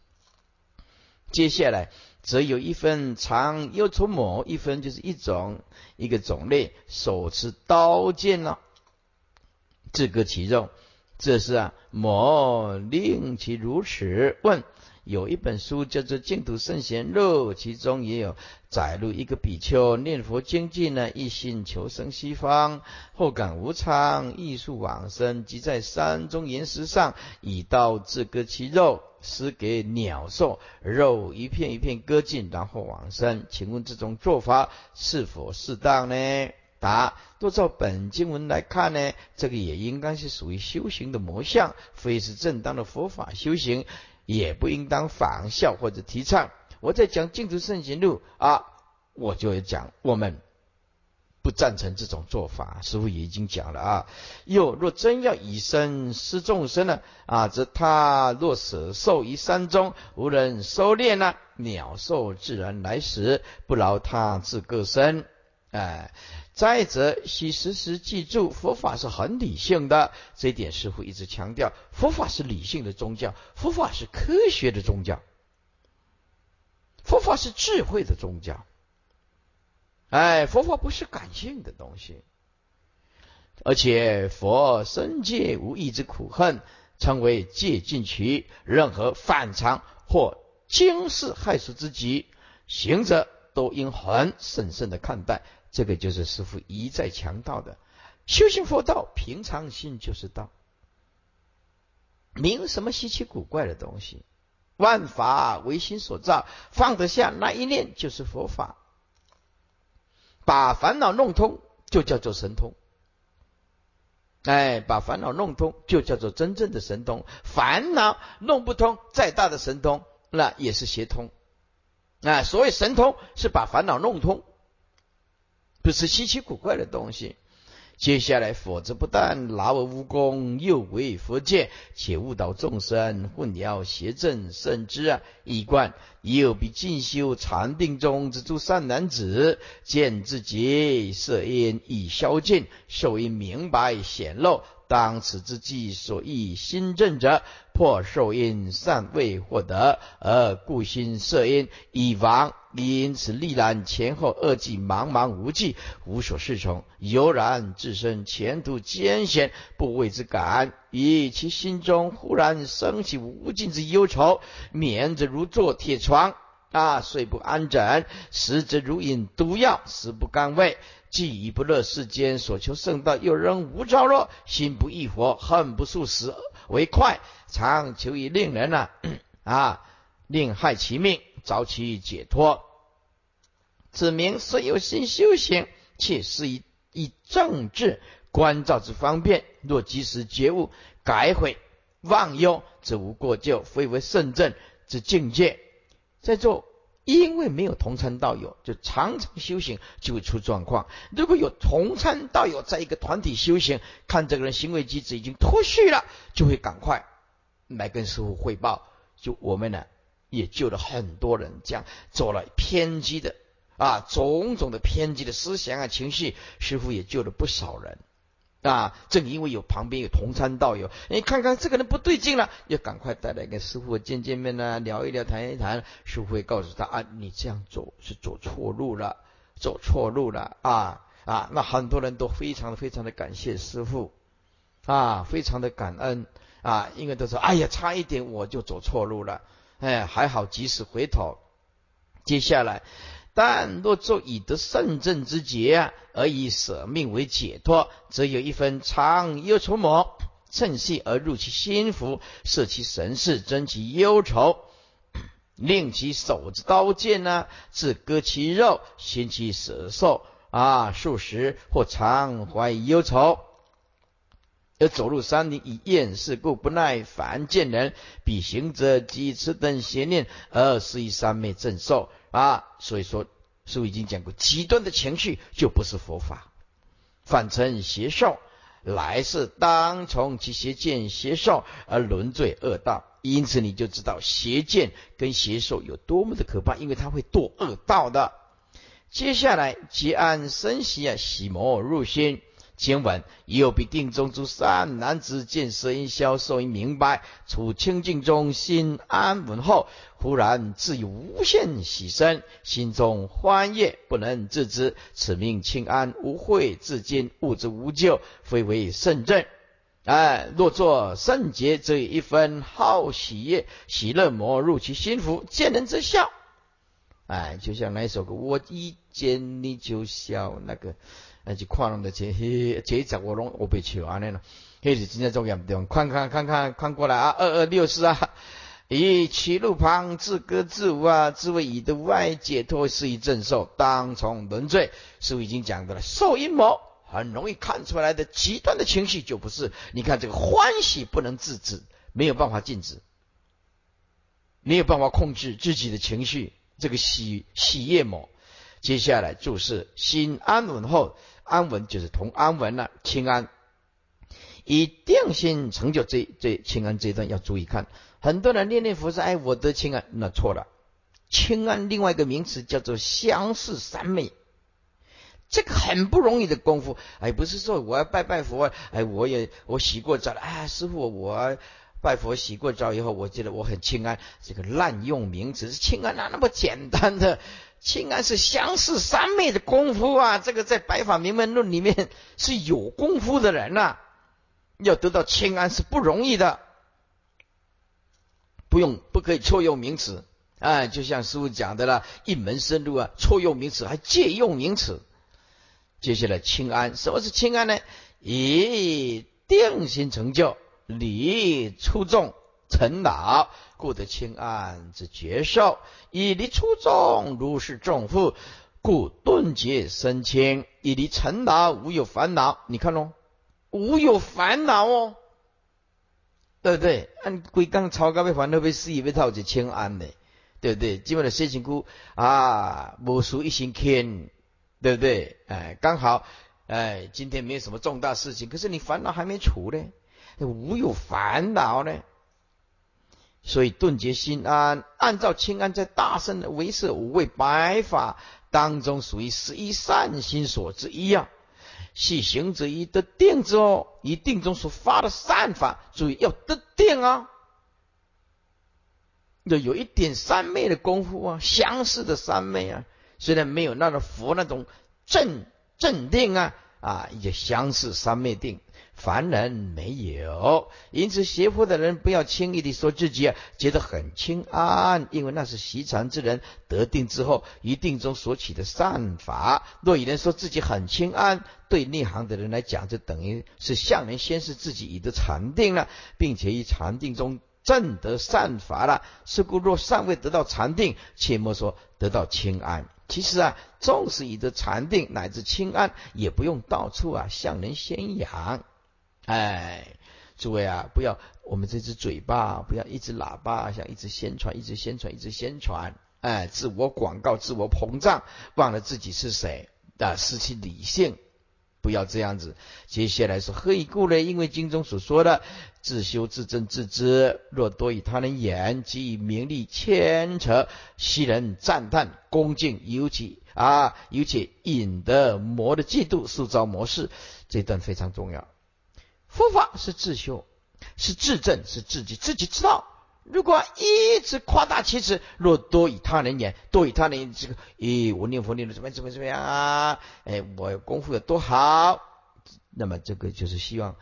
接下来则有一分长，又从某一分就是一种一个种类，手持刀剑呢，自割其肉。这是啊，某令其如此问。有一本书叫做《净土圣贤录》，其中也有载录一个比丘念佛精进呢，一心求生西方，后感无常，艺术往生，即在山中岩石上以刀自割其肉，施给鸟兽，肉一片一片割尽，然后往生。请问这种做法是否适当呢？答：若照本经文来看呢，这个也应该是属于修行的模相，非是正当的佛法修行。也不应当仿效或者提倡。我在讲净土圣贤录啊，我就会讲我们不赞成这种做法。师傅也已经讲了啊。又若真要以身施众生呢啊，则他若舍受于山中，无人收敛呢，鸟兽自然来食，不劳他自各身。哎。再者，须时时记住，佛法是很理性的。这一点，师傅一直强调，佛法是理性的宗教，佛法是科学的宗教，佛法是智慧的宗教。哎，佛法不是感性的东西，而且佛身界无意之苦恨，称为戒禁取，任何反常或惊世骇俗之极，行者都应很审慎的看待。这个就是师父一再强调的，修行佛道，平常心就是道，没有什么稀奇古怪的东西。万法唯心所造，放得下那一念就是佛法。把烦恼弄通，就叫做神通。哎，把烦恼弄通，就叫做真正的神通。烦恼弄不通，再大的神通，那也是邪通。啊，所谓神通，是把烦恼弄通。不是稀奇古怪的东西。接下来，否则不但劳而无功，又违佛戒，且误导众生，混淆邪正，甚至啊，一贯又比进修禅定中之诸善男子，见自己色因已消尽，受因明白显露。当此之际，所忆心正者，破受因尚未获得，而故心色因已亡，因此历然前后二际茫茫无际，无所适从，悠然自身前途艰险，不畏之感，以其心中忽然升起无尽之忧愁，眠则如坐铁床，啊，睡不安枕，食则如饮毒药，食不甘味。既已不乐世间所求圣道，又仍无着落，心不忆佛，恨不速死为快，常求以令人呐 啊，令害其命，早起解脱。子明虽有心修行，且是以以正治关照之方便。若及时觉悟，改悔忘忧，则无过咎，非为圣正之境界。在座。因为没有同参道友，就常常修行就会出状况。如果有同参道友在一个团体修行，看这个人行为机制已经脱序了，就会赶快来跟师傅汇报。就我们呢，也救了很多人，这样走了偏激的啊，种种的偏激的思想啊、情绪，师傅也救了不少人。啊，正因为有旁边有同参道友，你看看这个人不对劲了，要赶快带来跟师傅见见面呢，聊一聊，谈一谈。师傅会告诉他啊，你这样走是走错路了，走错路了啊啊！那很多人都非常非常的感谢师傅啊，非常的感恩啊，因为都说哎呀，差一点我就走错路了，哎，还好及时回头。接下来。但若作以得圣正之节，而以舍命为解脱，则有一分常忧愁魔，趁隙而入其心腹，摄其神识，增其忧愁，令其手之刀剑呢，自割其肉，khiến 其舍受啊数十或常怀忧愁。而走入山林以厌世故不耐烦见人，比行者及此等邪念而是以三昧正受啊。所以说，师父已经讲过，极端的情绪就不是佛法，反成邪受。来世当从其邪见邪受而沦罪恶道，因此你就知道邪见跟邪受有多么的可怕，因为它会堕恶道的。接下来结案生息啊，喜魔入心。经文有比定中诸善男子见色音消受音明白，处清净中心安稳后，忽然自以无限喜生，心中欢悦不能自知，此命清安无慧至今物之无咎，非为圣正。哎，若作圣洁，则一分好喜悦喜乐魔入其心腹，见人则笑。哎，就像那首歌，我一见你就笑那个。那就看人的这这这一我拢我被笑安尼咯，迄是真正重严重。看看看看看过来啊，二二六四啊，以其路旁自歌自舞啊，自为以的外解脱是以正受，当从轮罪。师傅已经讲过了，受阴谋很容易看出来的极端的情绪就不是。你看这个欢喜不能自制，没有办法禁止，没有办法控制自己的情绪。这个喜喜悦某，接下来就是心安稳后。安稳就是同安稳了，清安。以定心成就这这清安这一段要注意看，很多人念念佛说哎我得清安，那错了，清安另外一个名词叫做相视三昧，这个很不容易的功夫，哎不是说我要拜拜佛，哎我也我洗过澡了，哎师傅我拜佛洗过澡以后，我觉得我很清安，这个滥用名词，清安哪那么简单的？清安是相似三昧的功夫啊！这个在《白法明门论》里面是有功夫的人呐，要得到清安是不容易的，不用不可以错用名词哎，就像师傅讲的了，一门深入啊，错用名词还借用名词。接下来清安，什么是清安呢？以定心成就，理出众。成老，故得清安之绝受；以离出众，如是众父，故顿结身清；以离成老，无有烦恼。你看喽，无有烦恼哦，对不对？按归刚超高被烦恼被事业被套就清安的，对不对？基本的心情苦啊，无属一心天，对不对？哎，刚好哎，今天没有什么重大事情，可是你烦恼还没除呢，无有烦恼呢。所以顿觉心安，按照清安在大圣的唯识五位白法当中，属于十一善心所之一啊。是行者一得定之哦，以定中所发的善法，注意要得定啊，要有一点三昧的功夫啊，相似的三昧啊，虽然没有那个佛那种镇镇定啊啊，也相似三昧定。凡人没有，因此邪佛的人不要轻易的说自己啊觉得很清安，因为那是习禅之人得定之后一定中所起的善法。若有人说自己很清安，对内行的人来讲，就等于是向人宣示自己已得禅定了，并且于禅定中证得善法了。是故若尚未得到禅定，切莫说得到清安。其实啊，纵使已得禅定乃至清安，也不用到处啊向人宣扬。哎，诸位啊，不要我们这只嘴巴，不要一只喇叭，想一直宣传，一直宣传，一直宣传，哎，自我广告，自我膨胀，忘了自己是谁啊，失去理性，不要这样子。接下来是何以故呢？因为经中所说的自修自正自知，若多以他人言，即以名利牵扯，昔人赞叹恭敬，尤其啊，尤其引得魔的嫉妒，塑造模式，这段非常重要。佛法是自修，是自证，是自己自己知道。如果一直夸大其词，若多以他人言，多以他人这个，咦，我念佛念的怎么怎么怎么样啊？哎，我功夫有多好？那么这个就是希望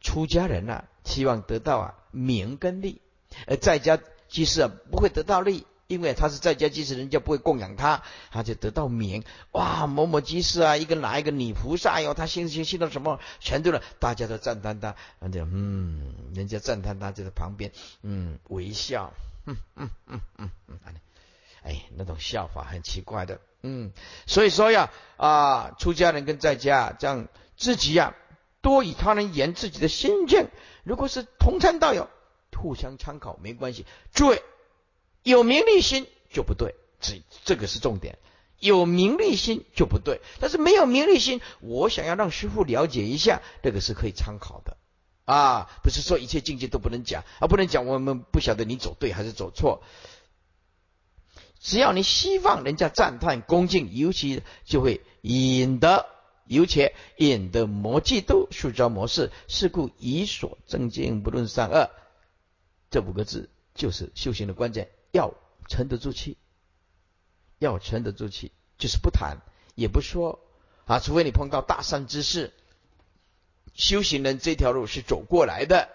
出家人啊，希望得到啊名跟利，而在家即使啊不会得到利。因为他是在家居士，人家不会供养他，他就得到名。哇，某某居士啊，一个哪一个女菩萨哟，他信信信到什么全都了，大家都赞叹他，人家嗯，人家赞叹他就在旁边嗯微笑，嗯嗯嗯嗯嗯，哎，那种笑法很奇怪的，嗯，所以说呀啊，出家人跟在家这样自己呀多与他人言自己的心境。如果是同参道友，互相参考没关系。诸位有名利心就不对，这这个是重点。有名利心就不对，但是没有名利心，我想要让师傅了解一下，这个是可以参考的啊。不是说一切境界都不能讲啊，不能讲，我们不晓得你走对还是走错。只要你希望人家赞叹恭敬，尤其就会引得，尤其引得魔嫉妒，塑造模式。是故以所正见，不论善恶，这五个字就是修行的关键，要沉得住气，要沉得住气，就是不谈也不说啊，除非你碰到大善之事。修行人这条路是走过来的。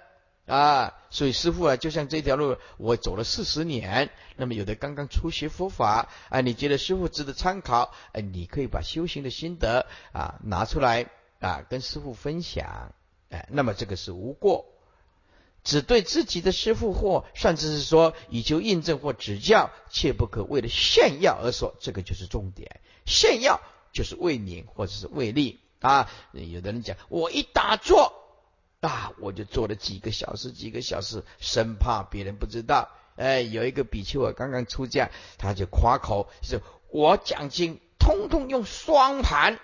啊，所以师傅啊，就像这条路，我走了四十年。那么有的刚刚初学佛法，啊，你觉得师傅值得参考？哎，你可以把修行的心得啊拿出来啊，跟师傅分享。哎，那么这个是无过，只对自己的师傅或甚至是说以求印证或指教，切不可为了炫耀而说，这个就是重点。炫耀就是为名或者是为利啊。有的人讲，我一打坐。啊！我就坐了几个小时，几个小时，生怕别人不知道。哎，有一个比丘啊，刚刚出家，他就夸口是：“我讲经通通用双盘。”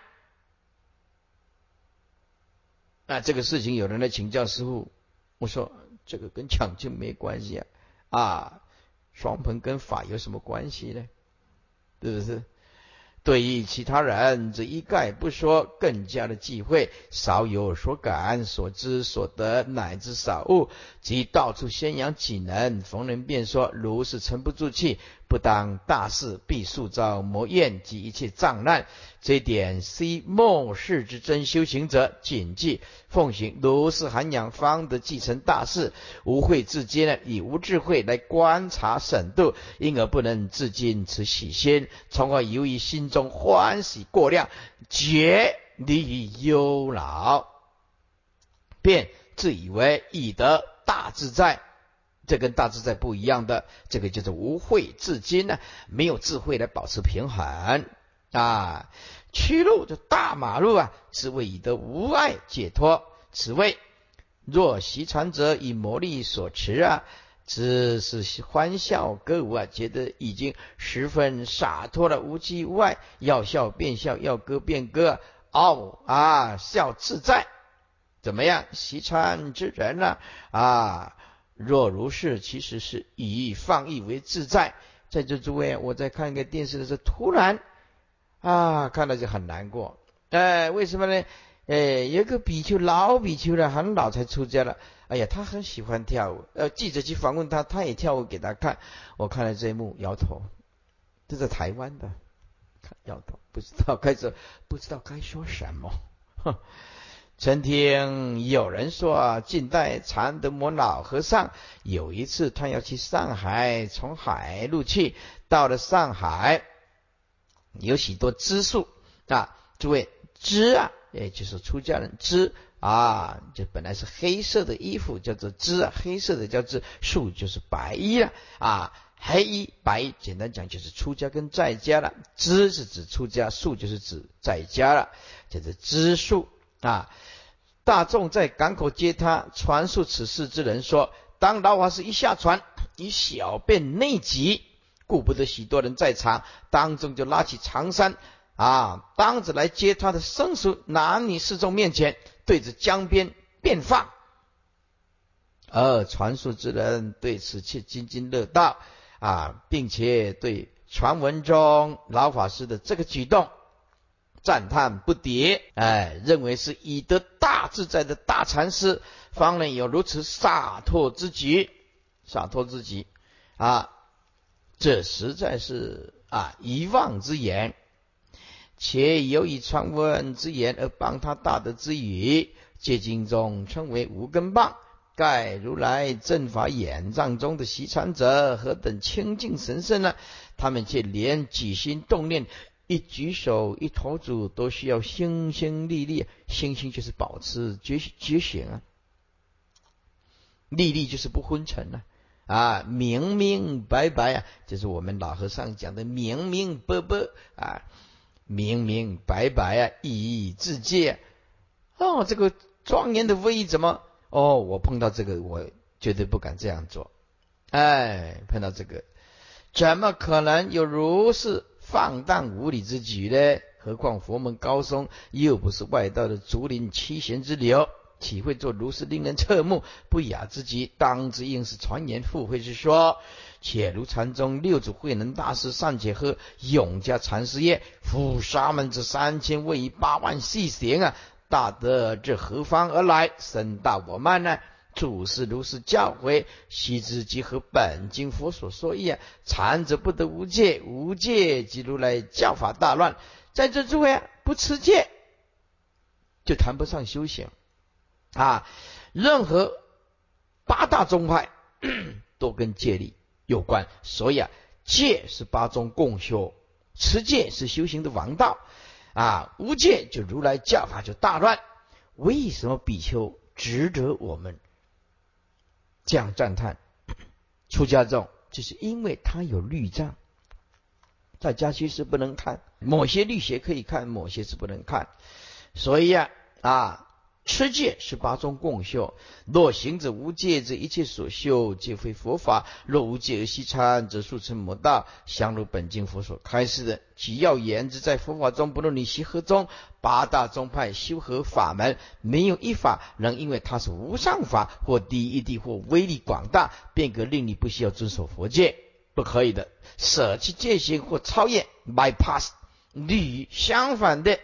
那这个事情有人来请教师傅，我说这个跟抢救没关系啊！啊，双盆跟法有什么关系呢？是不是？对于其他人，则一概不说，更加的忌讳，少有所感、所知、所得，乃至少悟，即到处宣扬己能，逢人便说，如是沉不住气。不当大事，必塑造魔怨及一切障难。这一点，虽末世之真修行者谨记奉行，如是涵养，方得继承大事。无慧自今呢，以无智慧来观察审度，因而不能自禁此喜心，从而由于心中欢喜过量，觉离于忧恼，便自以为已得大自在。这跟大自在不一样的，这个叫做无慧至今呢，没有智慧来保持平衡啊。曲路就大马路啊，是为以得无碍解脱。此谓若习禅者以魔力所持啊，只是欢笑歌舞啊，觉得已经十分洒脱了，无羁无碍，要笑便笑，要歌便歌，哦啊，笑自在，怎么样？习禅之人呢啊？若如是，其实是以放逸为自在。在这诸位，我在看一个电视的时候，突然啊，看到就很难过。哎，为什么呢？哎，有个比丘，老比丘了，很老才出家了。哎呀，他很喜欢跳舞。呃，记者去访问他，他也跳舞给他看。我看了这一幕，摇头。这是台湾的，摇头，不知道该说，不知道该说什么。曾听有人说，近代禅德摩老和尚有一次，他要去上海，从海路去，到了上海，有许多知树啊，诸位知啊，也就是出家人知啊，就本来是黑色的衣服，叫做知啊，黑色的叫做树，就是白衣了啊，黑衣白衣，简单讲就是出家跟在家了，知是指出家，树就是指在家了，叫做知树啊。大众在港口接他，传述此事之人说：当老法师一下船，以小便内急，顾不得许多人在场，当众就拉起长衫啊，当着来接他的生熟男女侍众面前，对着江边便放。而传述之人对此却津津乐道啊，并且对传闻中老法师的这个举动。赞叹不迭，哎，认为是以得大自在的大禅师，方能有如此洒脱之举，洒脱之极啊！这实在是啊遗忘之言，且由以传闻之言而帮他大德之语，借经中称为无根棒。盖如来正法眼藏中的习禅者，何等清净神圣呢？他们却连举心动念。一举手一投足都需要心心力力，心心就是保持觉觉醒啊，力力就是不昏沉啊，啊，明明白白啊，就是我们老和尚讲的明明白白啊，明明白白啊，意义自界哦，这个庄严的威仪，怎么？哦，我碰到这个，我绝对不敢这样做。哎，碰到这个，怎么可能有如是放荡无礼之举呢？何况佛门高僧又不是外道的竹林七贤之流，岂会做如是令人侧目不雅之举？当之应是传言附会之说。且如禅宗六祖慧能大师尚且喝永嘉禅师曰：“夫沙门之三千位于八万细行啊，大德这何方而来？身大我慢呢？”祖师如是教诲，须知即和本经佛所说一样。禅者不得无戒，无戒即如来教法大乱。在这诸位不持戒，就谈不上修行啊！任何八大宗派 都跟戒律有关，所以啊，戒是八宗共修，持戒是修行的王道啊！无戒就如来教法就大乱。为什么比丘值得我们这样赞叹？出家众就是因为他有律藏。在家居是不能看，某些律学可以看，某些是不能看。所以啊啊，持戒是八宗共修。若行者无戒，则一切所修皆非佛法；若无戒而西参，则速成魔道。相如本经佛所开示的，其要言之，在佛法中，不论你习何宗，八大宗派修何法门，没有一法能因为它是无上法，或第一地，或威力广大，便可令你不需要遵守佛戒。不可以的，舍弃戒心或超越 bypass，与相反的，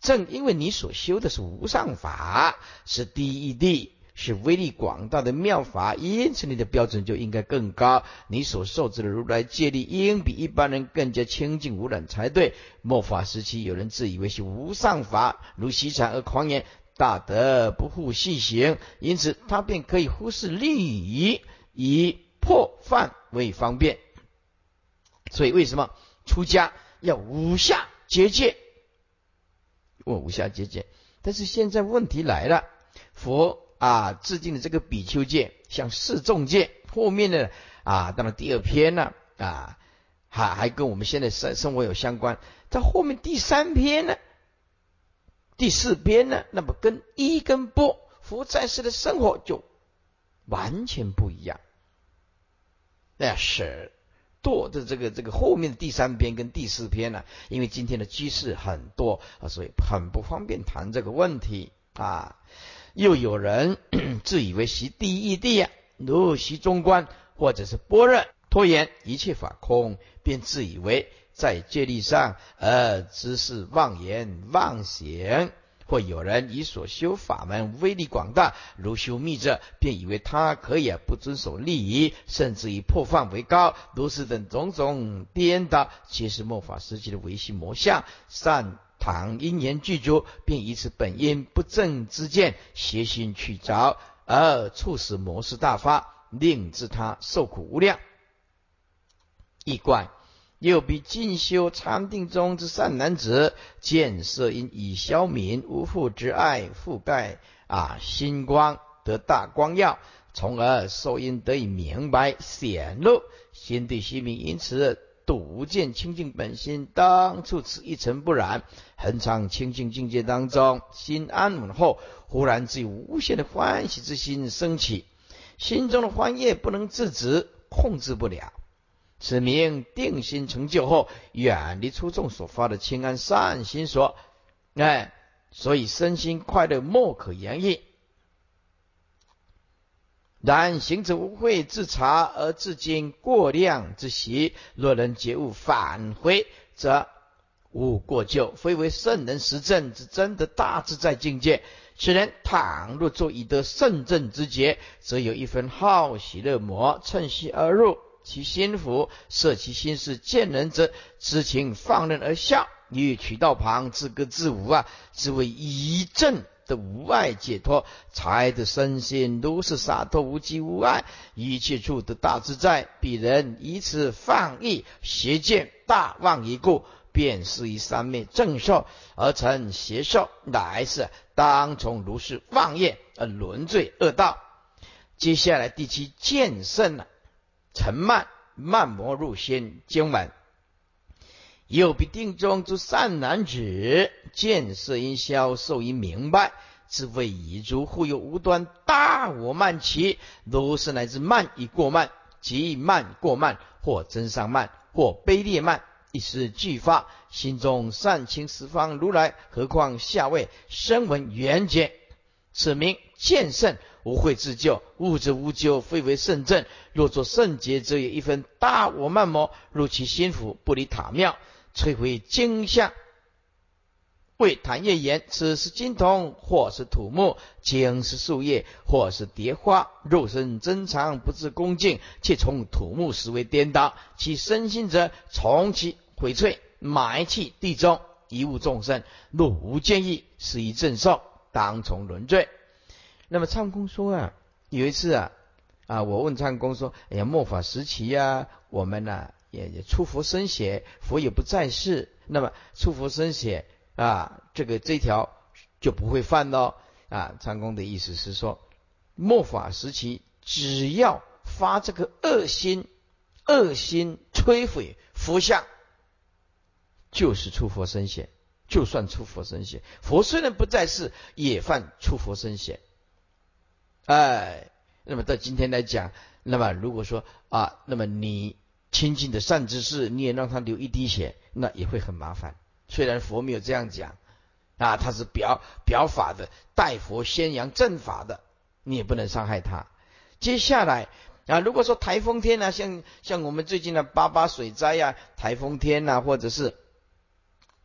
正因为你所修的是无上法，是第一地，是威力广大的妙法，因此你的标准就应该更高。你所受持的如来戒律，应比一般人更加清净无染才对。末法时期，有人自以为是无上法，如习禅而狂言，大德不护细行，因此他便可以忽视利益，以。破犯为方便，所以为什么出家要五下结界？问无下结界，但是现在问题来了，佛啊制定的这个比丘戒，像四众戒，后面的啊，当然第二篇呢啊，还还跟我们现在生生活有相关。在后面第三篇呢，第四篇呢，那么跟一跟波佛在世的生活就完全不一样。那是堕的这个这个后面的第三篇跟第四篇呢，因为今天的居士很多啊，所以很不方便谈这个问题啊。又有人 自以为习第一地呀，如习中观或者是般若，拖延一切法空，便自以为在戒律上而知是妄言妄行。或有人以所修法门威力广大，如修密者，便以为他可以不遵守礼仪，甚至以破犯为高，如是等种种颠倒，皆是末法时期的唯心魔相。善唐因缘具足，便以此本因不正之见，邪心去着，而促使魔事大发，令致他受苦无量。异怪。又比进修禅定中之善男子，见色因以消泯无父之爱覆盖啊，心光得大光耀，从而受因得以明白显露，心对心明，因此睹见清净本心，当处此一尘不染，恒常清净境界当中，心安稳后，忽然之无限的欢喜之心升起，心中的欢悦不能自止，控制不了。此名定心成就后，远离出众所发的清安善心所，哎，所以身心快乐莫可言喻。然行者无慧自察而自经过量之习，若能觉悟返回，则无过旧，非为圣人实证之真的大自在境界。此人倘若作以得圣正之节，则有一分好喜乐魔趁虚而入。其心福，摄其心事，见人者知情放任而笑，于渠道旁自歌自舞啊，只为一阵的无碍解脱，才得身心如是洒脱无羁无碍，一切处得大自在。彼人以此放逸邪见大妄一故，便是以三昧正受而成邪受，乃是当从如是妄业而沦罪恶道。接下来第七见圣了。沉慢慢魔入心经文，又比定中之善男子见色因消受因明白，自谓已足忽有无端大我慢起，如是乃至慢已过慢，即慢过慢，或增上慢，或卑劣慢，一时俱发，心中善清十方如来，何况下位声闻缘觉，此名见圣，无会自救，物之无咎，非为圣正。若作圣洁，则有一分大我慢魔入其心腹，不离塔庙，摧毁经像。为谈业言，此是金铜，或是土木；经是树叶，或是蝶花。肉身珍藏，不自恭敬，且从土木实为颠倒。其身心则从其毁翠，埋弃地中，一物众生。若无见意，是以正受，当从轮罪。那么唱公说啊，有一次啊啊，我问唱公说：“哎呀，末法时期呀，我们呢也也出佛身血，佛也不在世，那么出佛身血。”啊，这个这条就不会犯喽。啊，唱公的意思是说，末法时期只要发这个恶心，恶心摧毁佛像，就是出佛身血，就算出佛身血。佛虽然不在世，也犯出佛身血。哎，那么到今天来讲，那么如果说啊，那么你亲近的善知识，你也让他流一滴血，那也会很麻烦。虽然佛没有这样讲，啊，他是表表法的，代佛宣扬正法的，你也不能伤害他。接下来啊，如果说台风天呢，像像我们最近的八八水灾呀，台风天呐，或者是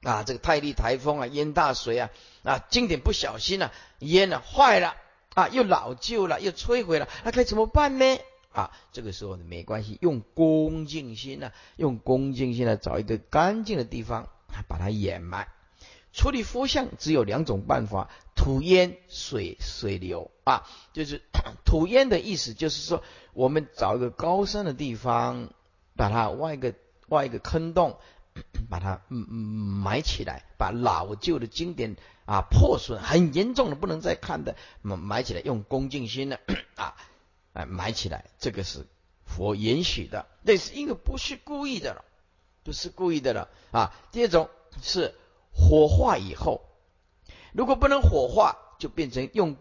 啊这个泰利台风啊，淹大水啊，啊经典不小心啊，淹了坏了啊，又老旧了，又摧毁了，那该怎么办呢？啊，这个时候呢没关系，用恭敬心呢，用恭敬心来找一个干净的地方。把它掩埋，处理佛像只有两种办法：土烟、水水流啊。就是 土烟的意思，就是说我们找一个高山的地方，把它挖一个挖一个坑洞，把它嗯嗯埋起来，把老旧的经典啊破损很严重的不能再看的埋埋起来，用恭敬心的啊啊埋起来，这个是佛允许的，那是因为不是故意的了。不是故意的了啊！第二种是火化以后，如果不能火化，就变成用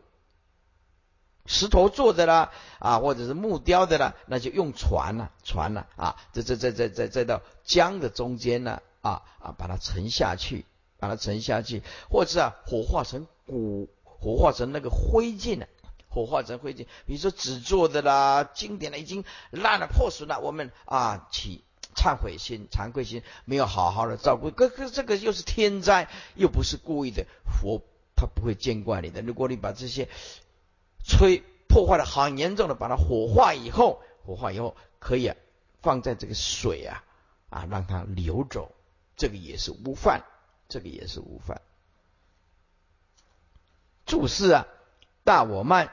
石头做的啦啊，或者是木雕的啦，那就用船了，船呐啊！这这这这这再到江的中间呢啊啊，把它沉下去，把它沉下去，或者啊火化成骨，火化成那个灰烬呢，火化成灰烬。比如说纸做的啦，经典的已经烂了破损了，我们啊起。忏悔心、惭愧心没有好好的照顾，可可这个又是天灾，又不是故意的，佛他不会见怪你的。如果你把这些吹破坏的很严重的，把它火化以后，火化以后可以放在这个水啊啊，让它流走，这个也是无犯，这个也是无犯。注释啊，大我慢，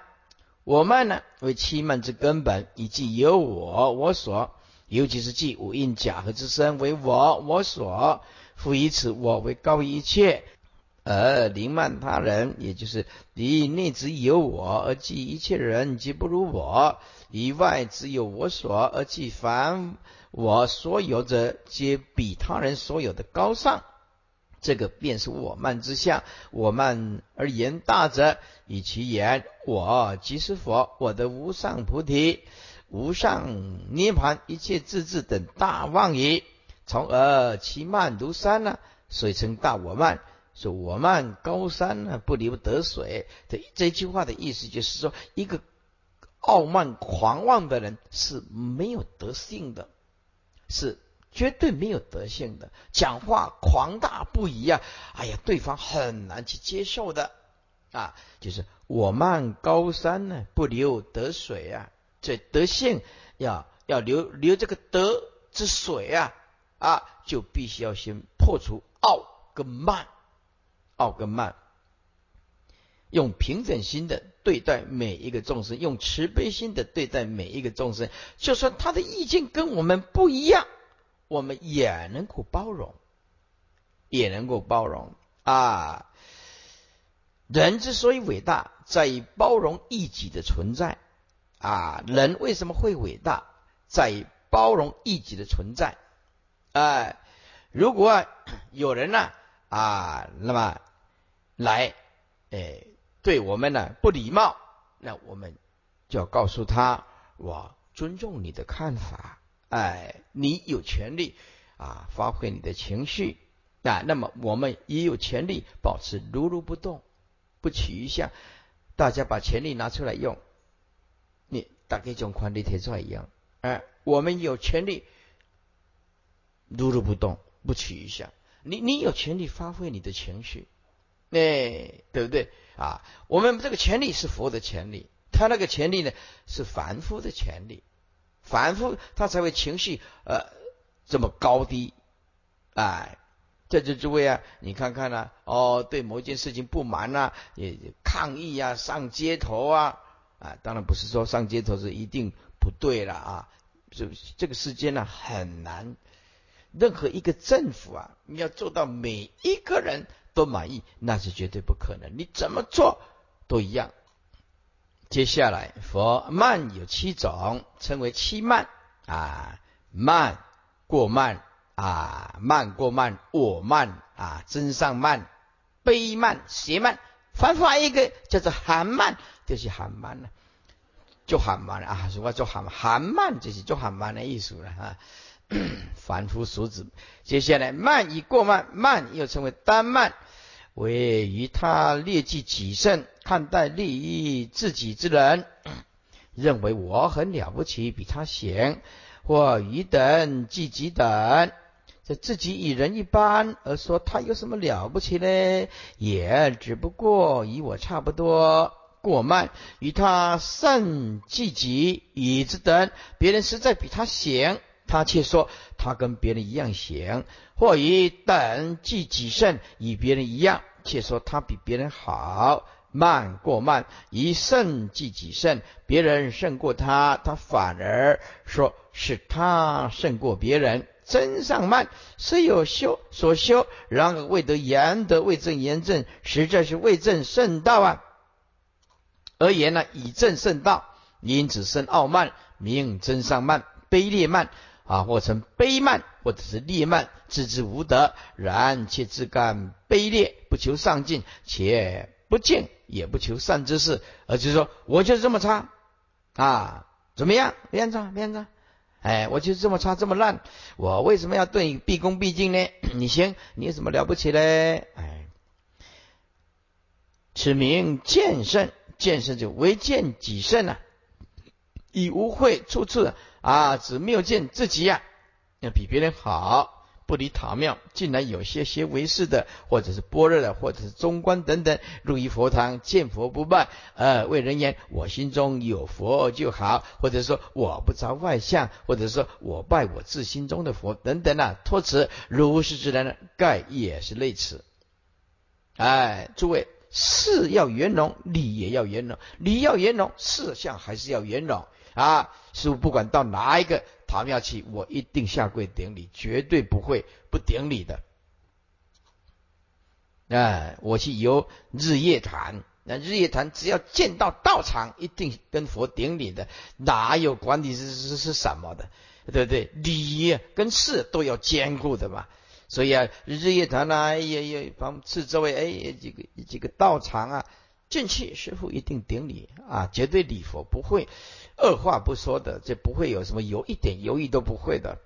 我慢呢为七慢之根本，以即有我我所。尤其是即五印假合之身为我我所，复以此我为高一切，而凌慢他人，也就是以内只有我，而即一切人皆不如我；以外只有我所，而即凡我所有者皆比他人所有的高尚。这个便是我慢之相。我慢而言大者，以其言我即是佛，我的无上菩提。无上涅盘一切自治等大妄也，从而其慢如山呢？水称大我慢，说我慢高山呢，不流得水。这这句话的意思就是说，一个傲慢狂妄的人是没有德性的，是绝对没有德性的，讲话狂大不已啊！哎呀，对方很难去接受的啊！就是我慢高山呢，不流得水啊。这德性要要留留这个德之水啊啊，就必须要先破除傲跟慢，傲跟慢，用平等心的对待每一个众生，用慈悲心的对待每一个众生，就算他的意见跟我们不一样，我们也能够包容，也能够包容啊。人之所以伟大，在于包容异己的存在。啊，人为什么会伟大？在于包容异己的存在。哎，如果有人呢啊，那么来，哎，对我们呢不礼貌，那我们就要告诉他，我尊重你的看法，哎，你有权利啊发挥你的情绪啊，那么我们也有权利保持如如不动，不取一下，大家把权利拿出来用，你大概像宽地铁出来一样，哎，我们有权利如如不动，不取一下，你你有权利发挥你的情绪。哎，对不对啊？我们这个权利是佛的权利，他那个权利呢是凡夫的权利，凡夫他才会情绪呃这么高低，哎，在这诸位啊，你看看呢，哦，对某一件事情不满呐，也抗议啊，上街头啊，啊，当然不是说上街头是一定不对了啊，这这个世间呢很难，任何一个政府啊，你要做到每一个人。都满意，那是绝对不可能。你怎么做都一样。接下来，佛慢有七种，称为七慢啊，慢过慢啊，慢过慢，我慢啊，真上慢，悲慢，邪慢，反发一个叫做寒慢，就是寒慢了，就寒慢了啊。如果做寒寒慢，就是做寒慢的意思了啊。凡夫俗子，接下来慢以过慢，慢又称为单慢，为于他劣迹己胜，看待利益自己之人，认为我很了不起，比他贤，或于等即己等，这自己与人一般，而说他有什么了不起呢？也只不过与我差不多，过慢，与他胜即己与之等，别人实在比他贤。他却说他跟别人一样行，或以等即己胜，与别人一样，却说他比别人好，慢过慢，以胜即己胜，别人胜过他，他反而说是他胜过别人。真上慢，虽有修所修，然而未得言得未正言正，实在是未正圣道啊。而言呢，以正圣道，因此生傲慢，名真上慢，卑劣慢。啊，或称卑慢，或者是劣慢，自知无德，然且自甘卑劣，不求上进，且不敬，也不求善之事，而就是说，我就是这么差啊，怎么样？边着边着，哎，我就是这么差，这么烂，我为什么要对你毕恭毕敬呢？你行，你有什么了不起嘞？哎，此名见圣，见圣就为见己圣啊，以无会处处。啊，只谬见自己呀，要比别人好，不离塔庙，竟然有些些为师的，或者是般若的，或者是中观等等，入于佛堂见佛不拜，呃，为人言我心中有佛就好，或者说我不着外相，或者说我拜我自心中的佛等等啊，托辞如是之人呢，盖也是类似。哎，诸位，事要圆融，理也要圆融，理要圆融，事相还是要圆融。啊，师傅不管到哪一个塔庙去，我一定下跪顶礼，绝对不会不顶礼的。哎，我去游日月潭，那日月潭只要见到道场，一定跟佛顶礼的，哪有管你是是是什么的，对不对？礼跟事都要兼顾的嘛。所以啊，日月潭呢，也也帮四周围哎几个几个道场啊，进去师傅一定顶礼啊，绝对礼佛不会。二话不说的，就不会有什么犹一点犹豫都不会的。